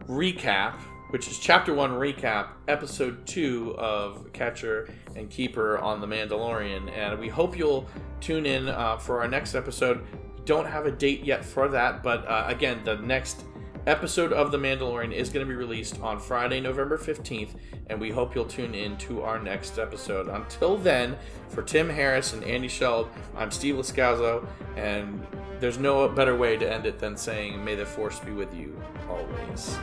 recap, which is chapter one recap, episode two of Catcher and Keeper on The Mandalorian. And we hope you'll tune in uh, for our next episode. Don't have a date yet for that, but uh, again, the next episode of The Mandalorian is going to be released on Friday, November 15th, and we hope you'll tune in to our next episode. Until then, for Tim Harris and Andy Sheld, I'm Steve Lascazzo, and there's no better way to end it than saying, May the Force be with you always.